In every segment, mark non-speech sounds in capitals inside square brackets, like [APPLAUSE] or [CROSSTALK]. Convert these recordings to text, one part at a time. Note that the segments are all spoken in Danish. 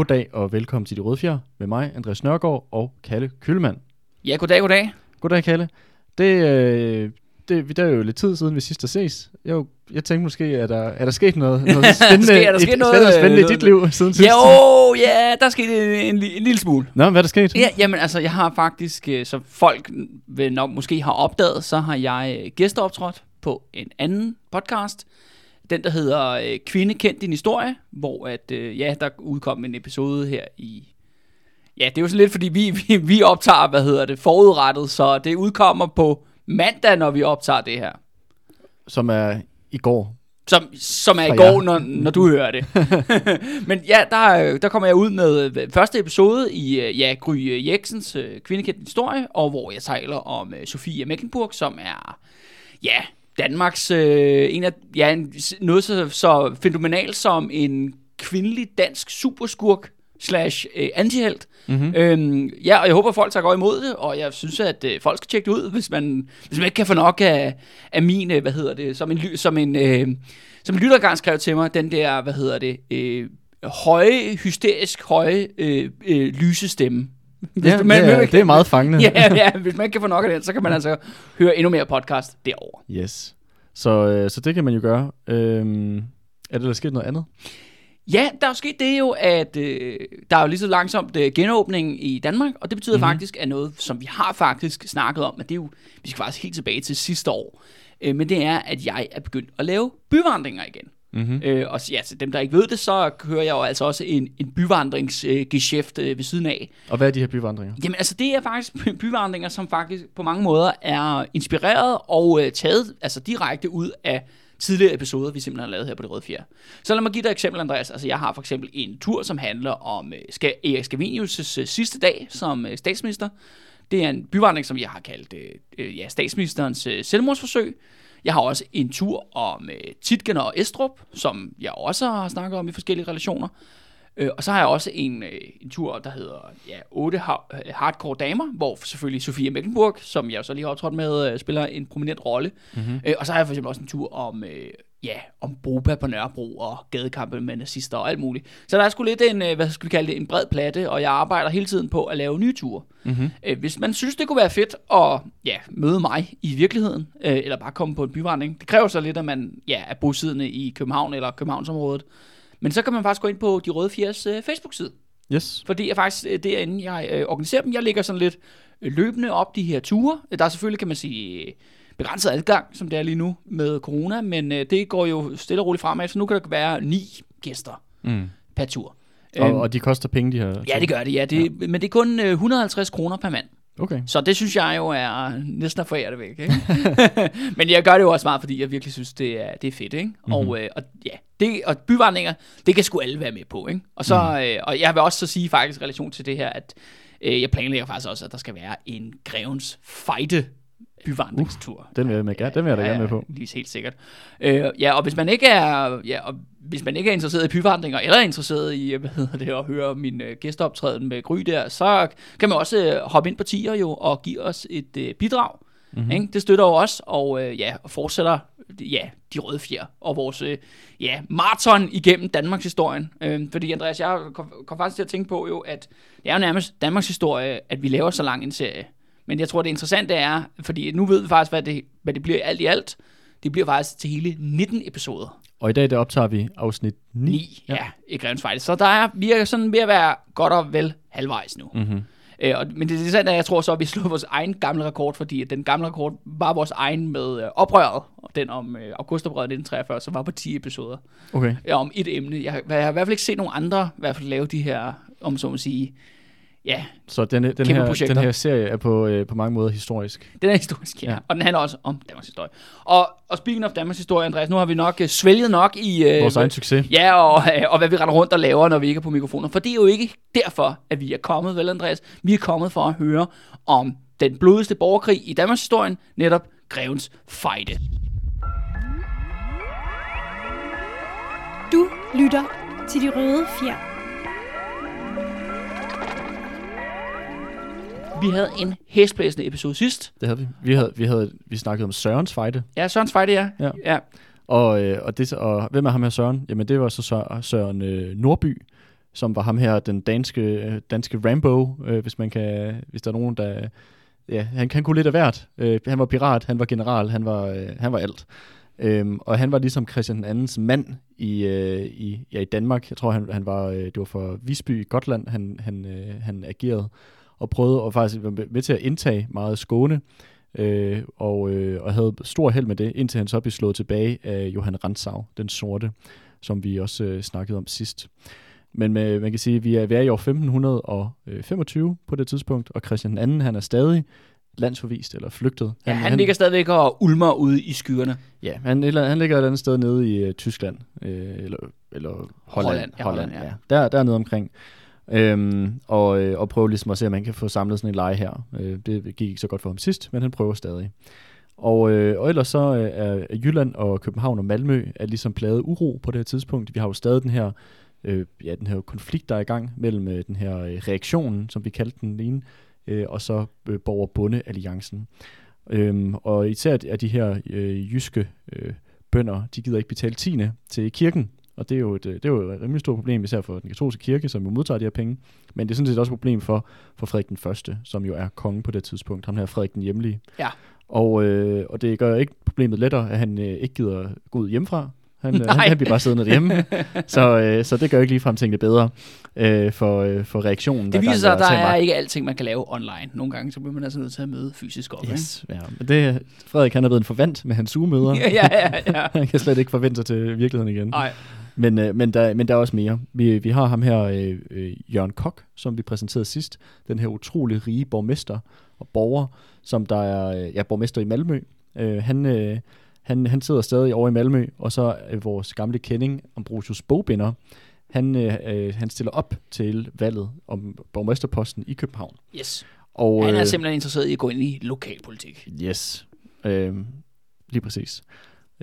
Goddag og velkommen til De Røde Fjer med mig, Andreas Nørgaard og Kalle Kølmand. Ja, goddag, goddag. Goddag, Kalle. Det, øh, det, det er jo lidt tid siden, vi sidst har ses. Jeg, jeg tænkte måske, er der, er der sket noget, noget [LAUGHS] spændende, Sker- er der sket et, noget, spændende, spændende i øh, dit liv siden sidst? Jo, ja, der skete en, en, en lille smule. Nå, hvad er der sket? Ja, jamen altså, jeg har faktisk, øh, så folk vil nok måske har opdaget, så har jeg øh, gæsteoptrådt på en anden podcast. Den, der hedder øh, Kvinde kendt din historie, hvor at, øh, ja, der udkom en episode her i... Ja, det er jo sådan lidt, fordi vi, vi, vi optager, hvad hedder det, forudrettet, så det udkommer på mandag, når vi optager det her. Som er i går. Som, som er i går, når, når du hører det. [LAUGHS] Men ja, der, der kommer jeg ud med øh, første episode i øh, ja, Gry øh, Jeksens kvindekendt historie, og hvor jeg taler om Sofie Mecklenburg, som er ja, Danmarks øh, en af, ja, en, noget så, så fænomenalt som en kvindelig dansk superskurk slash øh, antihelt. Mm-hmm. Øhm, ja, og jeg håber, folk tager godt imod det, og jeg synes, at øh, folk skal tjekke det ud, hvis man, hvis man ikke kan få nok af, af min, øh, hvad hedder det, som en, som en, øh, som en lytter engang skrev til mig, den der, hvad hedder det, øh, høje, hysterisk høje øh, øh, lysestemme. Hvis Ja, du- det, er, det er meget fangende. [LAUGHS] ja, ja, hvis man ikke kan få nok af den, så kan man altså høre endnu mere podcast derovre. Yes. Så, øh, så det kan man jo gøre. Øhm, er det der sket noget andet? Ja, der er sket det jo, at øh, der er jo lige så langsomt øh, genåbning i Danmark, og det betyder Mhm. mm-hmm. faktisk, at noget, som vi har faktisk snakket om, at det er jo, vi skal faktisk helt tilbage til sidste år, øh, men det er, at jeg er begyndt at lave byvandringer igen. Mm-hmm. Øh, og ja, til dem, der ikke ved det, så kører jeg jo altså også en, en byvandringsgeschæft øh, ved siden af. Og hvad er de her byvandringer? Jamen altså, det er faktisk by- [LAUGHS] byvandringer, som faktisk på mange måder er inspireret og øh, taget altså direkte ud af tidligere episoder, vi simpelthen har lavet her på Det Røde Fjer. Så lad mig give dig et eksempel, Andreas. Altså, jeg har for eksempel en tur, som handler om øh, Erik Scavenius' øh, sidste dag som øh, statsminister. Det er en byvandring, som jeg har kaldt øh, øh, ja, statsministerens øh, selvmordsforsøg. Jeg har også en tur om øh, Titgen og Estrup, som jeg også har snakket om i forskellige relationer. Øh, og så har jeg også en, øh, en tur, der hedder ja, 8 ha- øh, Hardcore Damer, hvor selvfølgelig Sofia Mecklenburg, som jeg så lige har optrådt med, øh, spiller en prominent rolle. Mm-hmm. Øh, og så har jeg for eksempel også en tur om, øh, ja, om Boba på Nørrebro og gadekampe med nazister og alt muligt. Så der er sgu lidt en, øh, hvad skal vi kalde det, en bred platte, og jeg arbejder hele tiden på at lave nye ture. Mm-hmm. Øh, hvis man synes, det kunne være fedt at ja, møde mig i virkeligheden, øh, eller bare komme på en byvandring, det kræver så lidt, at man ja, er bosiddende i København eller Københavnsområdet. Men så kan man faktisk gå ind på De Røde Fjers øh, Facebook-side, Yes. fordi jeg faktisk øh, derinde, jeg øh, organiserer dem. Jeg lægger sådan lidt øh, løbende op de her ture. Der er selvfølgelig, kan man sige, øh, begrænset adgang, som det er lige nu med corona, men øh, det går jo stille og roligt fremad, så nu kan der være ni gæster Mm. per tur. Og, Øhm, og de koster penge, de her? ja, det gør det, ja. det ja. Men det er kun øh, 150 kroner per mand. Okay. Så det synes jeg jo er næsten at forære det væk. Ikke? [LAUGHS] Men jeg gør det jo også meget, fordi jeg virkelig synes, det er, det er fedt. Ikke? Mm-hmm. Og, øh, og, ja, det, og byvandringer, det kan sgu alle være med på. Ikke? Og, så, mm. øh, og jeg vil også så sige faktisk i relation til det her, at øh, jeg planlægger faktisk også, at der skal være en grevens fejde byvandringstur. Uh, Den vil jeg, med, ja, den vil jeg da gerne med på. Lige helt sikkert. Øh, ja, og hvis man ikke er, ja, og hvis man ikke er interesseret i byvandringer, eller er interesseret i, hvad hedder det, at høre min øh, gæsteoptræden med Gry der, så kan man også øh, hoppe ind på tier jo, og give os et øh, bidrag. Mm-hmm. Ikke? Det støtter jo os, og øh, ja, fortsætter ja, de røde fjer, og vores øh, ja, maraton igennem Danmarks historien. Øh, fordi Andreas, jeg kom, kom faktisk til at tænke på jo, at det er jo nærmest Danmarks historie, at vi laver så lang en serie. Men jeg tror, det interessante er, fordi nu ved vi faktisk, hvad det, hvad det bliver alt i alt. Det bliver faktisk til hele 19 episoder. Og i dag, der optager vi afsnit 9. 9, ja, ja i Grevens Fejde. Så der er, vi er sådan ved at være godt og vel halvvejs nu. Mm-hmm. Øh, og, men det er interessant, at jeg tror så, at vi slår vores egen gamle rekord, fordi den gamle rekord var vores egen med øh, oprøret, og den om øh, augustoprøret 1943, som var på 10 episoder. Okay. Ja, om et emne. Jeg, jeg har i hvert fald ikke set nogen andre i hvert fald lave de her, om så må sige, ja, Så den, den, Kæmpe her, projekter. den her serie er på, øh, på mange måder historisk. den er historisk, ja. Ja. ja. Og den handler også om Danmarks historie. Og, og speaking of Danmarks historie, Andreas, nu har vi nok uh, svælget nok i... Uh, Vores egen succes. Ja, og, øh, og hvad vi render rundt og laver, når vi ikke er på mikrofoner. For det er jo ikke derfor, at vi er kommet, vel Andreas? Vi er kommet for at høre om den blodigste borgerkrig i Danmarks historie, netop Grevens Fejde. Du lytter til De Røde Fjer. Vi havde en hæsblæsende episode sidst. Det havde vi. Vi havde, vi havde vi snakkede om Sørens fejde. Ja, Sørens Fejde, ja. Ja. ja. Og, øh, og, det, og hvem er ham her Søren? Jamen det var så Søren, Søren øh, Nordby, som var ham her, den danske, øh, danske Rambo, øh, hvis man kan, hvis der er nogen, der... Ja, han, han kunne lidt af hvert. Øh, han var pirat, han var general, han var, øh, han var alt. Øhm, og han var ligesom Christian andens mand i, øh, i, ja, i Danmark. Jeg tror, han, han var, øh, det var for Visby i Gotland, han, han, øh, han agerede og prøvede at faktisk være med- til at indtage meget Skåne, øh, og, øh, og havde stor held med det, indtil han så blev slået tilbage af Johan Rantzau, den sorte, som vi også øh, snakkede om sidst. Men med, man kan sige, at vi er, vi er i år 1525 på det tidspunkt, og Christian II, han er stadig landsforvist eller flygtet. ja han, han ligger stadigvæk og ulmer ude i skyerne. Ja, han, eller, han ligger et andet sted nede i uh, Tyskland, øh, eller, eller Holland. Holland, ja, Holland, ja. ja. Der, dernede omkring. Øhm, og, øh, og prøve ligesom at se, om man kan få samlet sådan en leje her. Øh, det gik ikke så godt for ham sidst, men han prøver stadig. Og, øh, og ellers så øh, er Jylland og København og Malmø er ligesom plaget uro på det her tidspunkt. Vi har jo stadig den her, øh, ja, den her konflikt, der er i gang mellem øh, den her øh, reaktionen, som vi kaldte den ene, øh, og så øh, borgerbundealliancen. Øhm, og især er de her øh, jyske øh, bønder, de gider ikke betale tiende til kirken. Og det er, jo et, øh, det er jo et rimelig stort problem, især for den katolske kirke, som jo modtager de her penge. Men det er sådan set også et problem for, for Frederik den Første, som jo er konge på det tidspunkt. Ham her Frederik den Hjemlige. Ja. Og, øh, og det gør ikke problemet lettere, at han øh, ikke gider gå ud hjemmefra. Han, øh, han, han bliver bare siddende derhjemme. [LAUGHS] så, øh, så det gør ikke ligefrem tingene bedre øh, for, øh, for reaktionen. Det viser sig, at der er ikke alting, man kan lave online. Nogle gange, så bliver man altså nødt til at møde fysisk op. Yes, ja. Men det, Frederik han er blevet en forvant med hans. Ikke? [LAUGHS] ja, ja, ja. [LAUGHS] han kan slet ikke forvente sig til virkeligheden igen. Nej. Men, øh, men, der, men der er også mere. Vi, vi har ham her, øh, øh, Jørgen Kok, som vi præsenterede sidst. Den her utrolig rige borgmester og borger, som der er øh, ja, borgmester i Malmø. Øh, han, øh, han, han sidder stadig over i Malmø, og så øh, vores gamle kending, Ambrosius Bogbinder, han, øh, øh, han stiller op til valget om borgmesterposten i København. Yes. Og, Han er øh, simpelthen interesseret i at gå ind i lokalpolitik. Yes, øh, lige præcis.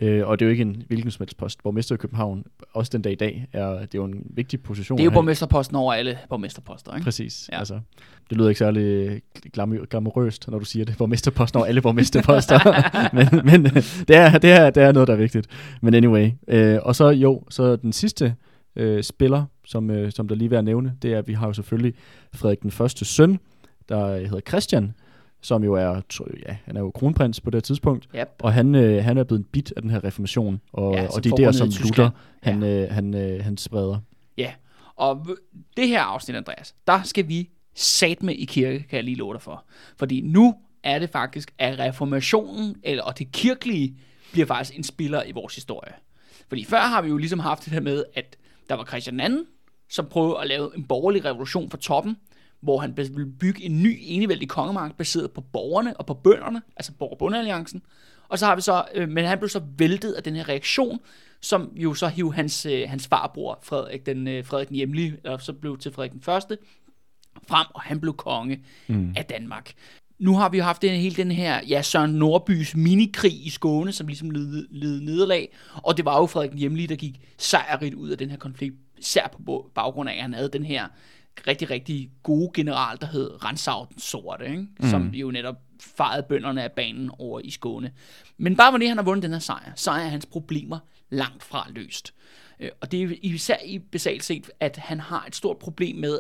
Øh, og det er jo ikke en hvilken som helst post. Borgmester i København, også den dag i dag, er, det er jo en vigtig position. Det er jo borgmesterposten over alle borgmesterposter, ikke? Præcis. Ja. Altså, det lyder ikke særlig glamour- glamourøst, når du siger det. Borgmesterposten over alle borgmesterposter. [LAUGHS] men men øh, det, er, det, er, det er noget, der er vigtigt. Men anyway. Øh, og så jo, så den sidste øh, spiller, som, øh, som der lige er at nævne, det er, at vi har jo selvfølgelig Frederik den første søn, der hedder Christian, som jo er, ja, han er jo kronprins på det tidspunkt, Yep. og han, øh, han er blevet en bit af den her reformation, og, Ja, ja, og de foregår idéer, nede i som. Luther, han, øh, han, øh, han spreder. Ja, og det her afsnit, Andreas, der skal vi sat med i kirke, kan jeg lige love dig for. Fordi nu er det faktisk, at reformationen, eller og det kirkelige, bliver faktisk en spiller i vores historie. Fordi før har vi jo ligesom haft det her med, at der var Christian II, som prøvede at lave en borgerlig revolution fra toppen, hvor han ville bygge en ny enevældig kongemagt baseret på borgerne og på bønderne, altså borgerbundealliancen. Og så har vi så, øh, men han blev så væltet af den her reaktion, som jo så hiv hans, øh, hans farbror, Frederik den, øh, Frederik den Hjemlige, eller så blev til Frederik den Første, frem, og han blev konge mm. af Danmark. Nu har vi jo haft den, hele den her, ja, Søren Nordbys minikrig i Skåne, som ligesom led, led nederlag, og det var jo Frederik den Hjemlige, der gik sejrigt ud af den her konflikt, især på baggrund af, at han havde den her rigtig, rigtig gode general, der hed Ransau den Sorte, ikke? Mm. som jo netop farede bønderne af banen over i Skåne. Men bare det, han har vundet den her sejr, så er hans problemer langt fra løst. Øh, Og det er især i basalt set, at han har et stort problem med,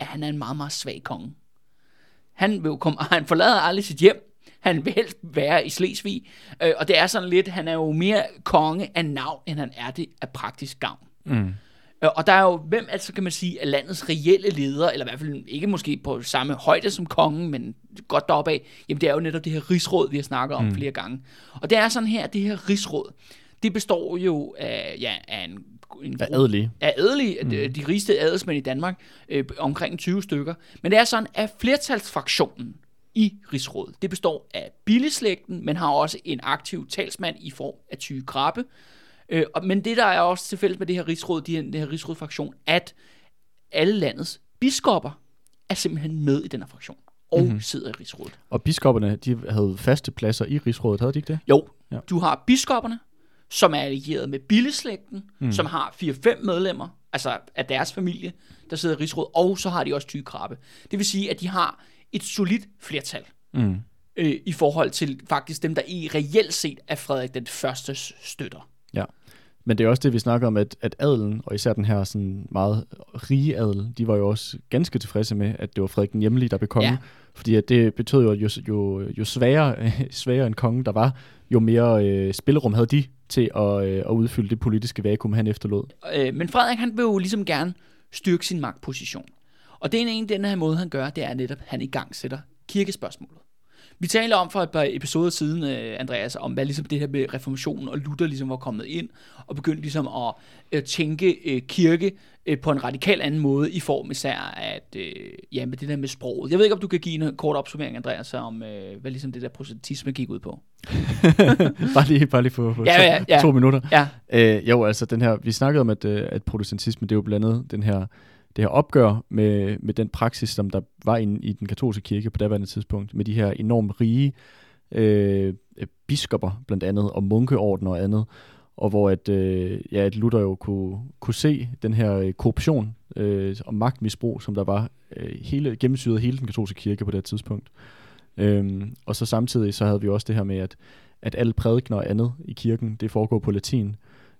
at han er en meget, meget svag konge. Han, vil komme, [LAUGHS] han forlader aldrig sit hjem. Han vil helst være i Slesvig. Øh, og det er sådan lidt, han er jo mere konge af navn, end han er det af praktisk gavn. Mm. Og der er jo, hvem altså kan man sige, er landets reelle leder, eller i hvert fald ikke måske på samme højde som kongen, men godt deroppe af, jamen det er jo netop det her rigsråd, vi har snakket om mm. flere gange. Og det er sådan her, det her rigsråd, det består jo af, ja, af en, en Ja, adelige. af adelige, mm. de, de rigeste adelsmænd i Danmark, øh, omkring 20 stykker. Men det er sådan, at flertalsfraktionen i rigsrådet, det består af billigslægten, men har også en aktiv talsmand i form af Tyge Krabbe. Øh, men det, der er også tilfældigt med det her rigsråd, de her, det her rigsrådfraktion, at alle landets biskopper er simpelthen med i den her fraktion og mm-hmm. sidder i rigsrådet. Og biskopperne, de havde faste pladser i rigsrådet, havde de ikke det? Jo, ja. du har biskopperne, som er allieret med billeslægten, mm. som har 4-5 medlemmer, altså af deres familie, der sidder i rigsrådet, og så har de også tyge krabbe. Det vil sige, at de har et solidt flertal Mm. øh, i forhold til faktisk dem, der i reelt set er Frederik den Førstes støtter. Ja. Men det er også det, vi snakker om, at, at adelen, og især den her sådan meget rige adel, de var jo også ganske tilfredse med, at det var Frederik den Hjemlige, der blev konge. Ja. Fordi at det betød jo, at jo, jo, jo sværere, [LAUGHS] sværere en konge der var, jo mere øh, spillerum havde de til at, øh, at udfylde det politiske vakuum, han efterlod. Øh, men Frederik, han vil jo ligesom gerne styrke sin magtposition. Og det er en den her måde, han gør, det er netop, at han i gang sætter kirkespørgsmålet. Vi talte om for et par episoder siden, øh, Andreas, om hvad ligesom det her med reformationen og Luther ligesom var kommet ind og begyndte ligesom at øh, tænke øh, kirke øh, på en radikal anden måde i form især at øh, ja, med det der med sproget. Jeg ved ikke, om du kan give en kort opsummering, Andreas, om øh, hvad ligesom det der protestantisme gik ud på. [LAUGHS] bare lige, bare lige på, på Ja, to, ja, ja. to minutter. Ja, Øh, jo, altså den her, vi snakkede om, at, at protestantisme, det er jo blandt andet den her, det her opgør med, med den praksis, som der var inde i den katolske kirke på daværende tidspunkt, med de her enormt rige øh, øh biskopper blandt andet, og munkeorden og andet, og hvor at, øh, ja, at Luther jo kunne, kunne se den her øh, korruption øh, og magtmisbrug, som der var øh, hele, gennemsyret hele den katolske kirke på det her tidspunkt. Øhm, og så samtidig så havde vi også det her med, at, at alle prædikner og andet i kirken, det foregår på latin.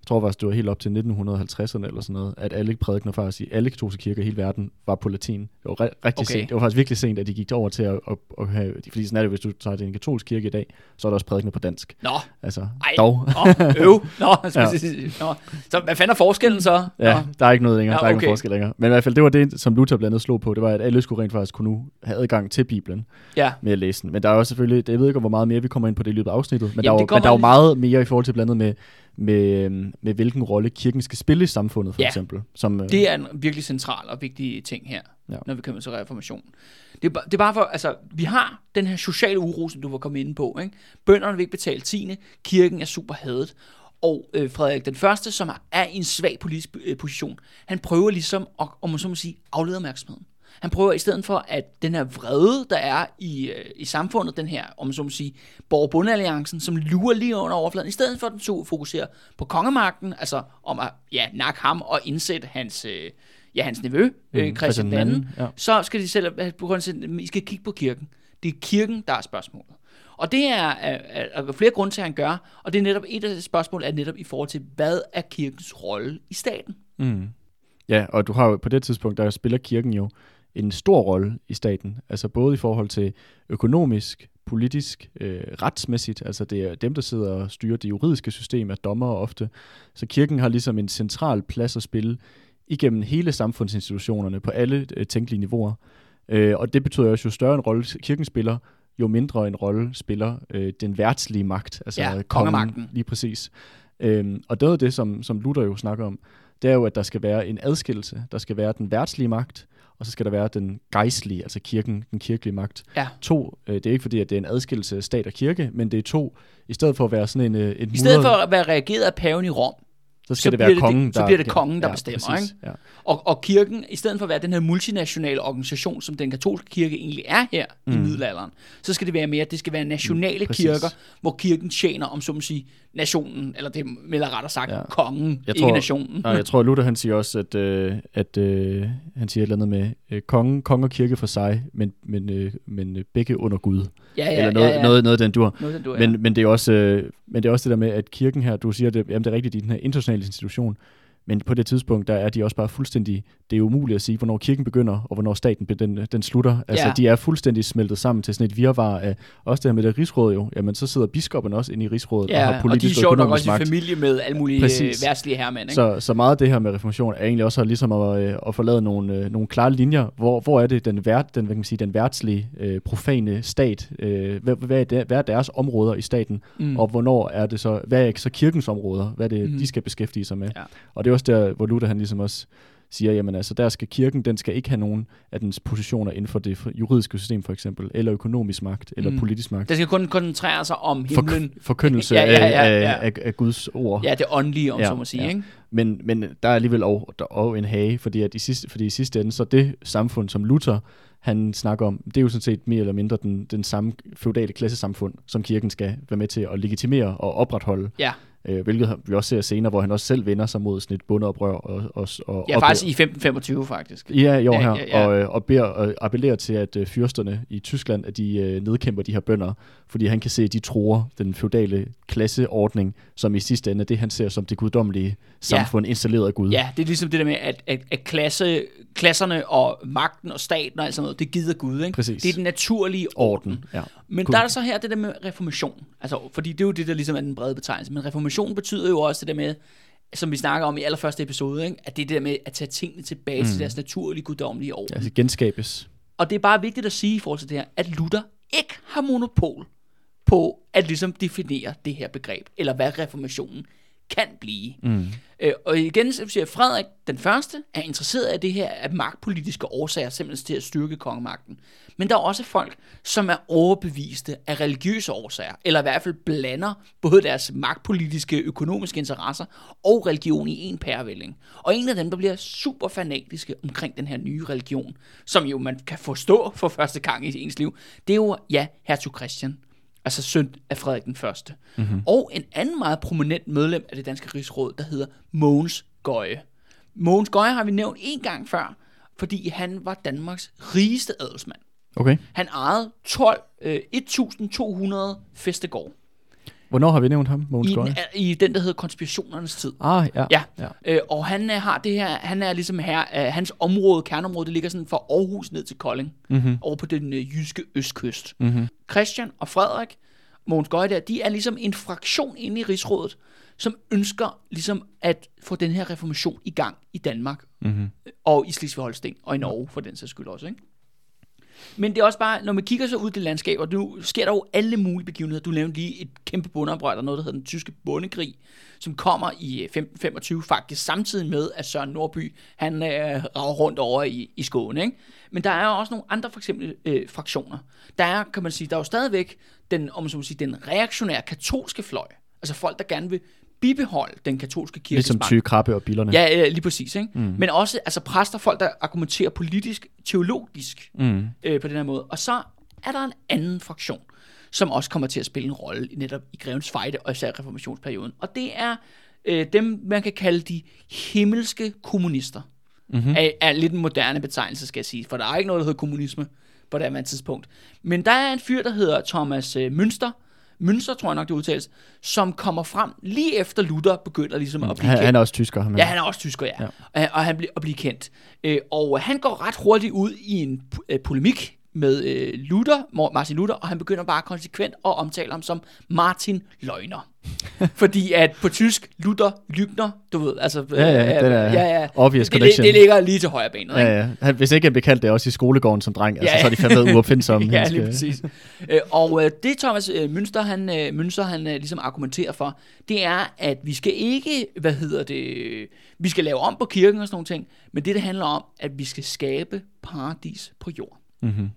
Jeg tror faktisk, det var helt op til 1950'erne eller sådan noget, at alle prædikner faktisk i alle katolske kirker i hele verden var på latin. Det var re- rigtig Okay. okay. sent. Det var faktisk virkelig sent, at de gik over til at, at, at have... Fordi sådan er det, hvis du tager til en katolsk kirke i dag, så er der også prædikner på dansk. nå, Altså, ej, dog. Nå, øv, nå, [LAUGHS] Ja. nå. Så hvad fanden er forskellen så? Ja, Nå. der er ikke noget længere. Ja, der er ikke okay. nogen forskel længere. Men i hvert fald, det var det, som Luther blandt andet slog på. Det var, at alle skulle rent faktisk kunne nu have adgang til Bibelen ja. med at læse den. Men der er også selvfølgelig, jeg ved ikke, hvor meget mere vi kommer ind på det i løbet af afsnittet, men, Jamen, der, er jo, det men der er jo meget mere i forhold til blandt andet med, med, øhm, med hvilken rolle kirken skal spille i samfundet, for Ja. eksempel. Som, øh, Det er en virkelig central og vigtig ting her, ja. Når vi kommer til reformationen. Det er, det er bare for, altså, vi har den her sociale uro, som du var kommet ind på. Ikke? Bønderne vil ikke betale tiende, kirken er super hadet, og øh, Frederik den Første, som er- er i en svag politisk øh, position, han prøver ligesom at, om man så må sige, aflede opmærksomheden. Han prøver i stedet for, at den her vrede, der er i, øh, i samfundet, den her, om så må sige, borger som lurer lige under overfladen, i stedet for at den så fokuserer på kongemagten, altså om at ja, nakke ham og indsætte hans, øh, ja, hans nevø, øh, Christian Christian II, ja. så skal de selv I skal kigge på kirken. Det er kirken, der er spørgsmålet. Og det er, er, er, er flere grunde til, at han gør, og det er netop et af de spørgsmål, er netop i forhold til, hvad er kirkens rolle i staten? Mm. Ja, og du har jo på det tidspunkt, der spiller kirken jo en stor rolle i staten. Altså både i forhold til økonomisk, politisk, øh, retsmæssigt. Altså det er dem, der sidder og styrer det juridiske system, er dommer ofte. Så kirken har ligesom en central plads at spille igennem hele samfundsinstitutionerne på alle øh, tænkelige niveauer. Øh, og det betyder også, jo større en rolle kirken spiller, jo mindre en rolle spiller øh, den værtslige magt, altså Ja, kongen, kongemagten. lige præcis. Øhm, og det er det, som, som Luther jo snakker om, det er jo, at der skal være en adskillelse. Der skal være den værtslige magt, og så skal der være den gejstlige, altså kirken, den kirkelige magt. Ja. To, øh, det er ikke fordi, at det er en adskillelse af stat og kirke, men det er to, i stedet for at være sådan en... Øh, et I stedet mudret- for at være reageret af paven i Rom, så skal så det være bliver det- kongen, så der... bliver det kongen, der bestemmer, præcis, ikke? Ja. Og, og kirken, i stedet for at være den her multinationale organisation, som den katolske kirke egentlig er her mm. i middelalderen, så skal det være mere, at det skal være nationale præcis. kirker, hvor kirken tjener, om så må sige, nationen, eller det eller rettere sagt, ja. Ja. kongen, Jeg ikke tror- nationen. Nej, jeg tror, Luther han siger også, at, øh, at øh, han siger et eller andet med øh, konge, konge og kirke for sig, men, men, øh, men øh, begge under Gud. ja, ja, eller noget, ja, ja. noget, noget den dur. Noget, den du er. Men, men, det er også, øh, men det er også det der med, at kirken her, du siger, det, jamen det er rigtigt, i den her internationale institution, men på det tidspunkt, der er de også bare fuldstændig, det er umuligt at sige, hvornår kirken begynder, og hvornår staten den, den slutter. Altså, Ja. de er fuldstændig smeltet sammen til sådan et virvar af, også det her med det rigsråd jo, jamen så sidder biskoppen også inde i rigsrådet og Ja, har og de er politisk og, sjovt nok også i magt. familie med alle mulige øh, Præcis. værtslige hermænd. Ikke? Så, så meget af det her med reformation er egentlig også ligesom at, øh, at forlade nogle, øh, nogle klare linjer. Hvor, hvor er det den, vært, den, hvad kan man sige, den værtslige, øh, profane stat? Øh, hvad, hvad, er der, hvad er deres områder i staten? Mm. Og hvornår er det så, hvad er så kirkens områder? Hvad er det, Mhm. de skal beskæftige sig med? Ja. Og det også der, hvor Luther han ligesom også siger, jamen altså, der skal kirken, den skal ikke have nogen af dens positioner inden for det juridiske system for eksempel, eller økonomisk magt, eller Mm. politisk magt. Det skal kun koncentrere sig om For, himlen. forkyndelse Ja, ja, ja, af, ja. af, af, af Guds ord. Ja, det åndelige, om Ja, så må sige. ja. Ikke? Men, men der er alligevel og, der, og en hage, fordi, at i sidste, fordi i sidste ende, så det samfund, som Luther han snakker om, det er jo sådan set mere eller mindre den, den samme feudale klassesamfund, som kirken skal være med til at legitimere og opretholde. Ja. Øh, hvilket vi også ser senere, hvor han også selv vender sig mod sådan et bundeoprør. Og, og, og Ja, og faktisk i 1525, faktisk. Ja, i år Ja, her, ja, ja. Og, øh, og beder og appellerer til, at øh, fyrsterne i Tyskland, at de øh, nedkæmper de her bønder, fordi han kan se, at de tror den feudale klasseordning, som i sidste ende er det, han ser som det guddommelige samfund installeret af Gud. Ja, det er ligesom det der med, at, at, at klasse, klasserne og magten og staten og alt sådan noget, det gider Gud. Ikke? Præcis. Det er den naturlige orden. Orden, ja. Men Gud. der er der så her det der med reformation. Altså, fordi det er jo det, der ligesom er den brede betegnelse. Men reformation betyder jo også det der med, som vi snakker om i allerførste episode, ikke? at det er det der med at tage tingene tilbage mm. til deres naturlige, guddommelige orden. Altså genskabes. Og det er bare vigtigt at sige i forhold til det her, at Luther ikke har monopol på at ligesom definere det her begreb, eller hvad reformationen kan blive. Mm. Øh, og igen så siger Frederik den første er interesseret af det her af magtpolitiske årsager, simpelthen til at styrke kongemagten. Men der er også folk, som er overbeviste af religiøse årsager, eller i hvert fald blander både deres magtpolitiske, økonomiske interesser og religion i en pærevælling. Og en af dem, der bliver super fanatiske omkring den her nye religion, som jo man kan forstå for første gang i ens liv, det er jo, ja, hertug Christian altså søn af Frederik den Første. Mm-hmm. Og en anden meget prominent medlem af det danske rigsråd, der hedder Mogens Gøje. Mogens Gøje har vi nævnt en gang før, fordi han var Danmarks rigeste adelsmand. Okay. Han ejede 12, øh, 1200 festegård Hvornår har vi nævnt ham, Mogens i, Gøje? den, i den, der hedder konspirationernes tid. Ah, ja. Ja, ja. Øh, og han øh, har det her, han er ligesom her, øh, hans område, kerneområde, det ligger sådan fra Aarhus ned til Kolding, Mm-hmm. over på den øh, jyske østkyst. Mm-hmm. Christian og Frederik, Mogens Gøje der, de er ligesom en fraktion inde i Rigsrådet, som ønsker ligesom at få den her reformation i gang i Danmark, Mm-hmm. og i Slesvig-Holsten, og i Norge for den sags skyld også, ikke? Men det er også bare, når man kigger så ud i det landskab, og nu sker der jo alle mulige begivenheder. Du nævnte lige et kæmpe bundeoprør, der er noget, der hedder den tyske bondekrig, som kommer i øh, 1525, faktisk samtidig med, at Søren Nordby, han øh, rager rundt over i, i Skåne, ikke? Men der er også nogle andre for eksempel øh, fraktioner. Der er, kan man sige, der er jo stadigvæk den, om man så må sige, den reaktionære katolske fløj. Altså folk, der gerne vil bibeholde den katolske kirkes Ligesom. Tyge Krabbe og billerne. Ja, ja, lige præcis. Ikke? Mm. Men også altså præster, folk, der argumenterer politisk, teologisk Mm. øh, på den her måde. Og så er der en anden fraktion, som også kommer til at spille en rolle i netop i Grevens Fejde, og især reformationsperioden. Og det er øh, dem, man kan kalde de himmelske kommunister. Mm-hmm. Er, er lidt en moderne betegnelse, skal jeg sige, for der er ikke noget, der hedder kommunisme på det her tidspunkt. Men der er en fyr, der hedder Thomas øh, Münster, Münster, tror jeg nok, det udtales, som kommer frem lige efter Luther begynder ligesom at blive Han, kendt. han er også tysker, ham her. Ja, han er også tysker, ja. ja. Og, og han bliver, og bliver kendt. Øh, og han går ret hurtigt ud i en øh, polemik med øh, Luther, Martin Luther, og han begynder bare konsekvent at omtale ham som Martin Løgner. [LAUGHS] Fordi at på tysk, Luther Lygner, du ved, altså... Ja, ja, den er ja, ja. obvious det, det, connection. det ligger lige til højre benet, ikke? Ja, ja. Han, hvis ikke han blev kaldt det også i skolegården som dreng, altså, Ja. så er de fandme uopfindsomme. [LAUGHS] ja, lige præcis. Øh, og øh, det Thomas øh, Münster, han, øh, Münster, han øh, ligesom argumenterer for, det er, at vi skal ikke, hvad hedder det, vi skal lave om på kirken og sådan nogle ting, men det, det handler om, at vi skal skabe paradis på jord. Mhm.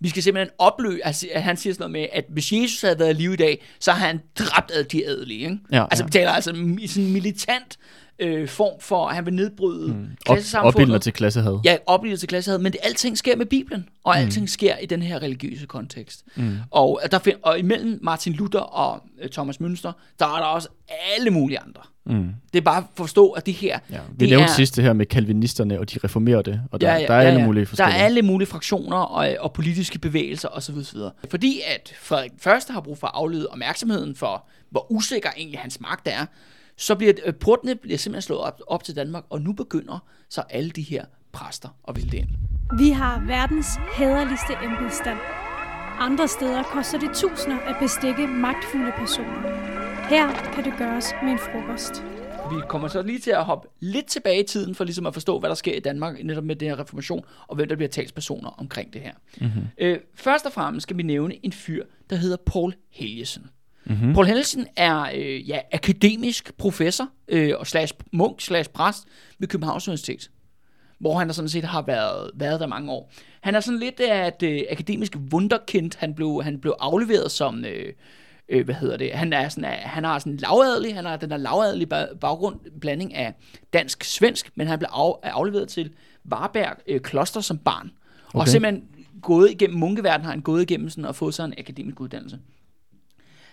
Vi skal simpelthen opløse, altså, at han siger sådan noget med, at hvis Jesus havde været i live i dag, så har han dræbt ad de adelige. Ikke? Ja, altså, ja. vi taler altså i sådan militant øh, form for, at han vil nedbryde mm. Klassesamfundet. opildner til klassehad. Ja, oplevet til klassehad, men det, alting sker med Bibelen, og mm. alting sker i den her religiøse kontekst. Mm. Og, der find, og imellem Martin Luther og øh, Thomas Münster, der er der også alle mulige andre. Mm. Det er bare at forstå, at det her... Ja. Vi det nævnte er, sidst det her med kalvinisterne og de reformerede, og der, der er alle mulige Der forskellige. er alle mulige fraktioner og, og politiske bevægelser osv. osv. Fordi at Frederik Første har brug for at aflede opmærksomheden for, hvor usikker egentlig hans magt er, så bliver øh, portene bliver simpelthen slået op, op til Danmark, og nu begynder så alle de her præster at vælte ind. Vi har verdens hæderligste embedsstand. Andre steder koster det tusinder at bestikke magtfulde personer. Her kan det gøres med en frokost. Vi kommer så lige til at hoppe lidt tilbage i tiden, for ligesom at forstå, hvad der sker i Danmark, netop med den her reformation, og hvem der bliver talspersoner omkring det her. Mm-hmm. Øh, først og fremmest skal vi nævne en fyr, der hedder Paul Helgesen. Mm-hmm. Paul Helgesen er øh, ja, akademisk professor øh, og slash munk slash præst ved Københavns Universitet hvor han sådan set har været, været der mange år. Han er sådan lidt af et øh, akademisk wunderkind. Han blev, han blev afleveret som, øh, øh, hvad hedder det, han, er sådan, han har sådan lavadelig, han har den der lavadelig baggrund, blanding af dansk-svensk, men han blev af, afleveret til Varberg øh, Kloster som barn. Okay. Og simpelthen gået igennem munkeverdenen, har han gået igennem sådan og fået sig en akademisk uddannelse.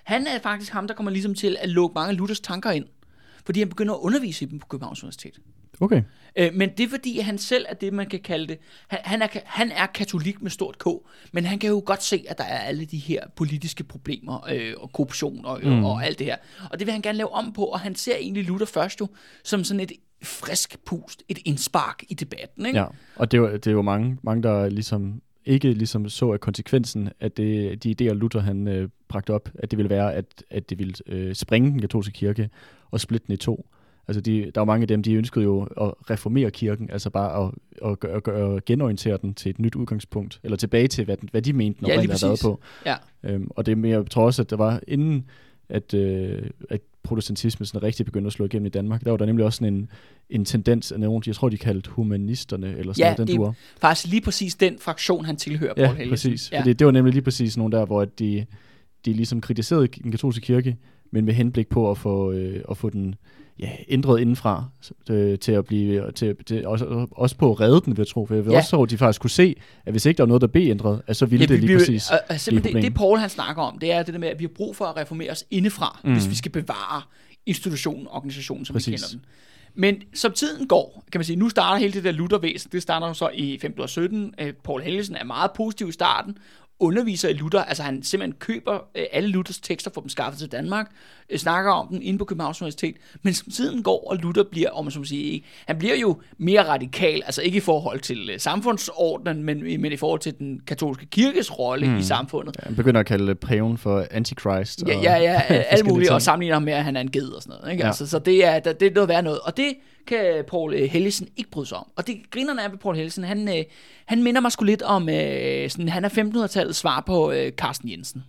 Han er faktisk ham, der kommer ligesom til at lukke mange Luthers tanker ind, fordi han begynder at undervise i dem på Københavns Universitet. Okay. Øh, men det er fordi, han selv er det, man kan kalde det. Han, han, er, han er katolik med stort K, men han kan jo godt se, at der er alle de her politiske problemer øh, og korruption og, mm. og alt det her. Og det vil han gerne lave om på, og han ser egentlig Luther først jo som sådan et frisk pust, et indspark i debatten. Ikke? Ja, og det er, jo, det er jo mange, mange, der ligesom ikke ligesom så, at konsekvensen af det, de idéer, Luther han øh, bragte op, at det ville være, at, at det ville øh, springe den katolske kirke og splitte den i to. Altså de, der var mange af dem, de ønskede jo at reformere kirken, altså bare at, at, at, at, at genorientere den til et nyt udgangspunkt, eller tilbage til, hvad, hvad de mente, når ja, havde været på. Ja. Øhm, og det, jeg tror også, at der var inden, at, øh, at protestantismen sådan rigtig begyndte at slå igennem i Danmark, der var der nemlig også sådan en, en tendens af nogle, jeg tror, de kaldte humanisterne, eller sådan ja, noget, den det er faktisk lige præcis den fraktion, han tilhører, Paul Ja, præcis. Ja. Fordi det var nemlig lige præcis nogle der, hvor de, de ligesom kritiserede den katolske kirke, men med henblik på at få, øh, at få den ja, ændret indenfra øh, til at blive, til, til, også, også på at redde den, vil jeg tro. For jeg vil ja. også tro, at de faktisk kunne se, at hvis ikke der var noget, der blev ændret, at så ville ja, det lige vi, præcis altså, det, det, Paul han snakker om, det er det der med, at vi har brug for at reformere os indefra, mm. hvis vi skal bevare institutionen, organisationen, som præcis. vi kender den. Men som tiden går, kan man sige, nu starter hele det der Luthervæsen, det starter jo så i 1517. Øh, Paul Helgesen er meget positiv i starten, underviser i Luther, altså han simpelthen køber øh, alle Luthers tekster, for dem skaffet til Danmark, øh, snakker om dem inde på Københavns Universitet, men som tiden går, og Luther bliver, om man så må sige, han bliver jo mere radikal, altså ikke i forhold til øh, samfundsordenen, men, men i forhold til den katolske kirkes rolle mm. i samfundet. Ja, han begynder at kalde paven for antichrist. Ja, ja, ja, [LAUGHS] alt muligt, og sammenligner ham med, at han er en ged og sådan noget. Ikke? Ja. Altså, så det er, det er noget værd noget, og det kan Paul Hellesen ikke bryde sig om. Og det grinerne er ved Paul Hellesen, han, han minder mig sgu lidt om, sådan, han er 1500-tallets svar på øh, Carsten Jensen.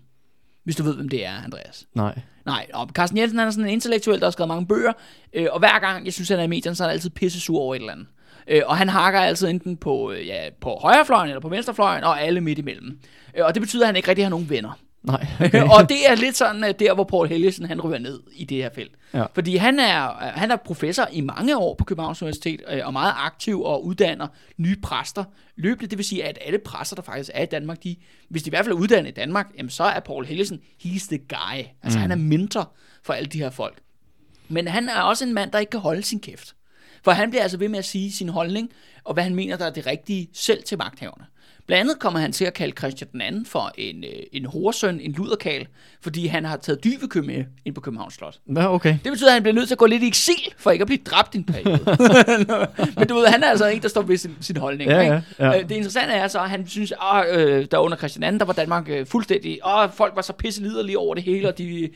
Hvis du ved, hvem det er, Andreas. Nej. Nej, og Carsten Jensen han er sådan en intellektuel, der har skrevet mange bøger, øh, og hver gang, jeg synes, han er i medierne, så er han altid pisse sur over et eller andet. Øh, og han hakker altid enten på, øh, ja, på højrefløjen eller på venstrefløjen, og alle midt imellem. Øh, og det betyder, at han ikke rigtig har nogen venner. Nej. Okay. [LAUGHS] og det er lidt sådan der, hvor Paul Helgesen han ryger ned i det her felt. Ja. Fordi han er, han er professor i mange år på Københavns Universitet, øh, og meget aktiv og uddanner nye præster løbende. Det vil sige, at alle præster, der faktisk er i Danmark, de, hvis de i hvert fald er uddannet i Danmark, jamen, så er Paul Helgesen, he's the guy. Altså mm. han er mentor for alle de her folk. Men han er også en mand, der ikke kan holde sin kæft. For han bliver altså ved med at sige sin holdning, og hvad han mener, der er det rigtige selv til magthaverne. Blandt andet kommer han til at kalde Christian den anden for en, øh, en horsøn, en luderkal, fordi han har taget dyvekø med ind på Københavns Slot. Ja, okay. Det betyder, at han bliver nødt til at gå lidt i eksil, for ikke at blive dræbt i en periode. [LAUGHS] Men du ved, han er altså en, der står ved sin, sin holdning. Ja, ikke? Ja, ja. Øh, det interessante er så, at han synes, at øh, der under Christian anden, der var Danmark øh, fuldstændig, og folk var så pisse liderlige over det hele, og de,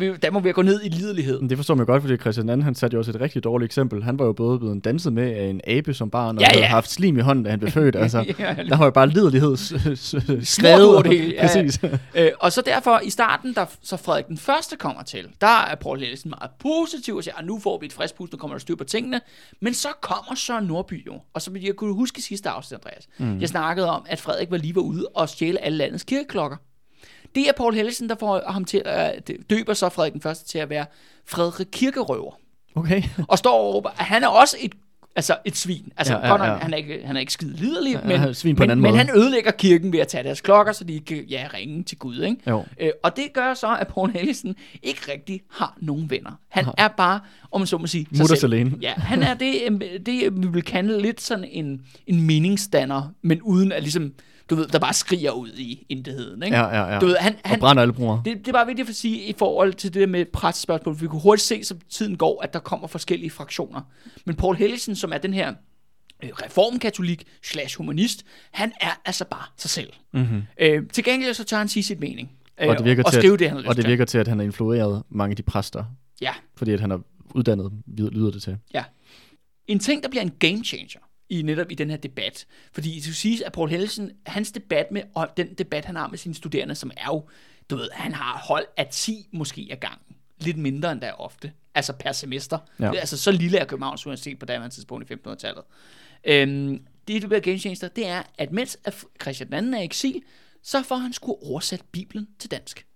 øh, der må vi gå ned i liderlighed. Det forstår man godt, fordi Christian anden, han satte jo også et rigtig dårligt eksempel. Han var jo både blevet danset med af en abe som barn, og ja, ja. havde haft slim i hånden, da han blev født. [LAUGHS] Altså, ja, der var jo bare liderlighed [LAUGHS] skrevet over det hele. Ja, Præcis. [LAUGHS] øh, og så derfor i starten, da så Frederik den første kommer til, der er Paul Hellesen meget positiv og siger, at ah, nu får vi et frisk pust, nu kommer der styr på tingene. Men så kommer Søren Nordby jo. Og så jeg kunne huske sidste afsnit, Andreas. Mm. Jeg snakkede om, at Frederik var lige var ude og stjæle alle landets kirkeklokker. Det er Paul Hellesen, der får ham til at døber så Frederik den første til at være Frederik Kirkerøver. Okay. og står og råber, at han er også et Altså et svin. Altså ja, ja, ja. han, er ikke, han er ikke skide liderlig, ja, men, svin på men, en men måde. han ødelægger kirken ved at tage deres klokker, så de kan ja, ringe til Gud. Ikke? Jo. Øh, og det gør så, at Paul Hellesen ikke rigtig har nogen venner. Han Aha. er bare, om man så må sige, Mutter alene. Ja, han er det, det, vi vil kalde lidt sådan en, en meningsdanner, men uden at ligesom du ved, der bare skriger ud i intetheden, ikke? Ja, ja, ja. Du ved, han, Og han, brænder alle broer. det, det er bare vigtigt for at sige i forhold til det der med præstespørgsmål, for vi kunne hurtigt se, som tiden går, at der kommer forskellige fraktioner. Men Paul Hellesen, som er den her øh, reformkatolik slash humanist, han er altså bare sig selv. Mm-hmm. Øh, til gengæld så tør han sige sit mening. Øh, Og det virker og til, skrive at, det, han har lyst og det virker til, at han har influeret mange af de præster, Ja. fordi at han har uddannet, lyder det til. En ting, der bliver en game changer i netop i den her debat. Fordi det skal siges, at Paul Hellesen, hans debat med, og den debat, han har med sine studerende, som er jo, du ved, han har hold af 10 måske af gangen. Lidt mindre end der ofte. Altså per semester. Ja. Altså så lille er Københavns Universitet på daværende tidspunkt i 1500-tallet. Øhm, det, der bliver game changer, det er, at mens Christian II er i eksil, så får han sgu oversat Bibelen til dansk.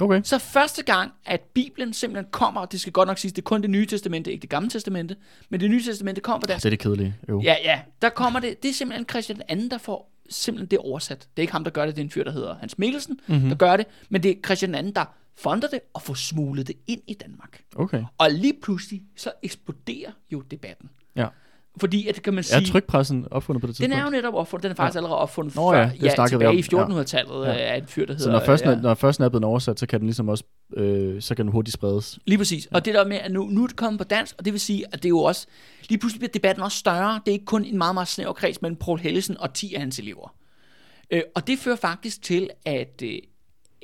Okay. Så første gang, at Bibelen simpelthen kommer, det skal godt nok siges, det er kun det nye testamente, ikke det gamle testamente, men det nye testamente kommer på dansk. Det er det kedelige. Jo. Ja, ja, der kommer det, det er simpelthen Christian II, der får simpelthen det oversat. Det er ikke ham, der gør det, det er en fyr, der hedder Hans Mikkelsen, mm-hmm. der gør det, men det er Christian II, der fonder det og får smuglet det ind i Danmark. Okay. Og lige pludselig, så eksploderer jo debatten. Ja. Fordi, at kan man sige... Er trykpressen opfundet på det den tidspunkt? er jo netop opfundet, den er faktisk ja. allerede opfundet Nå før, ja, det snakkede vi tilbage i 1400-tallet Ja. ja. af en fyr, der hedder... Så når først, ja. ja. når først den er blevet oversat, så kan den ligesom også, øh, så kan den hurtigt spredes. Lige præcis. Og det der med, at nu, nu er det kommet på dansk, og det vil sige, at det er jo også, lige pludselig bliver debatten også større. Det er ikke kun en meget, meget snæver kreds mellem Paul Hellesen og 10 af hans elever. Øh, og det fører faktisk til, at øh,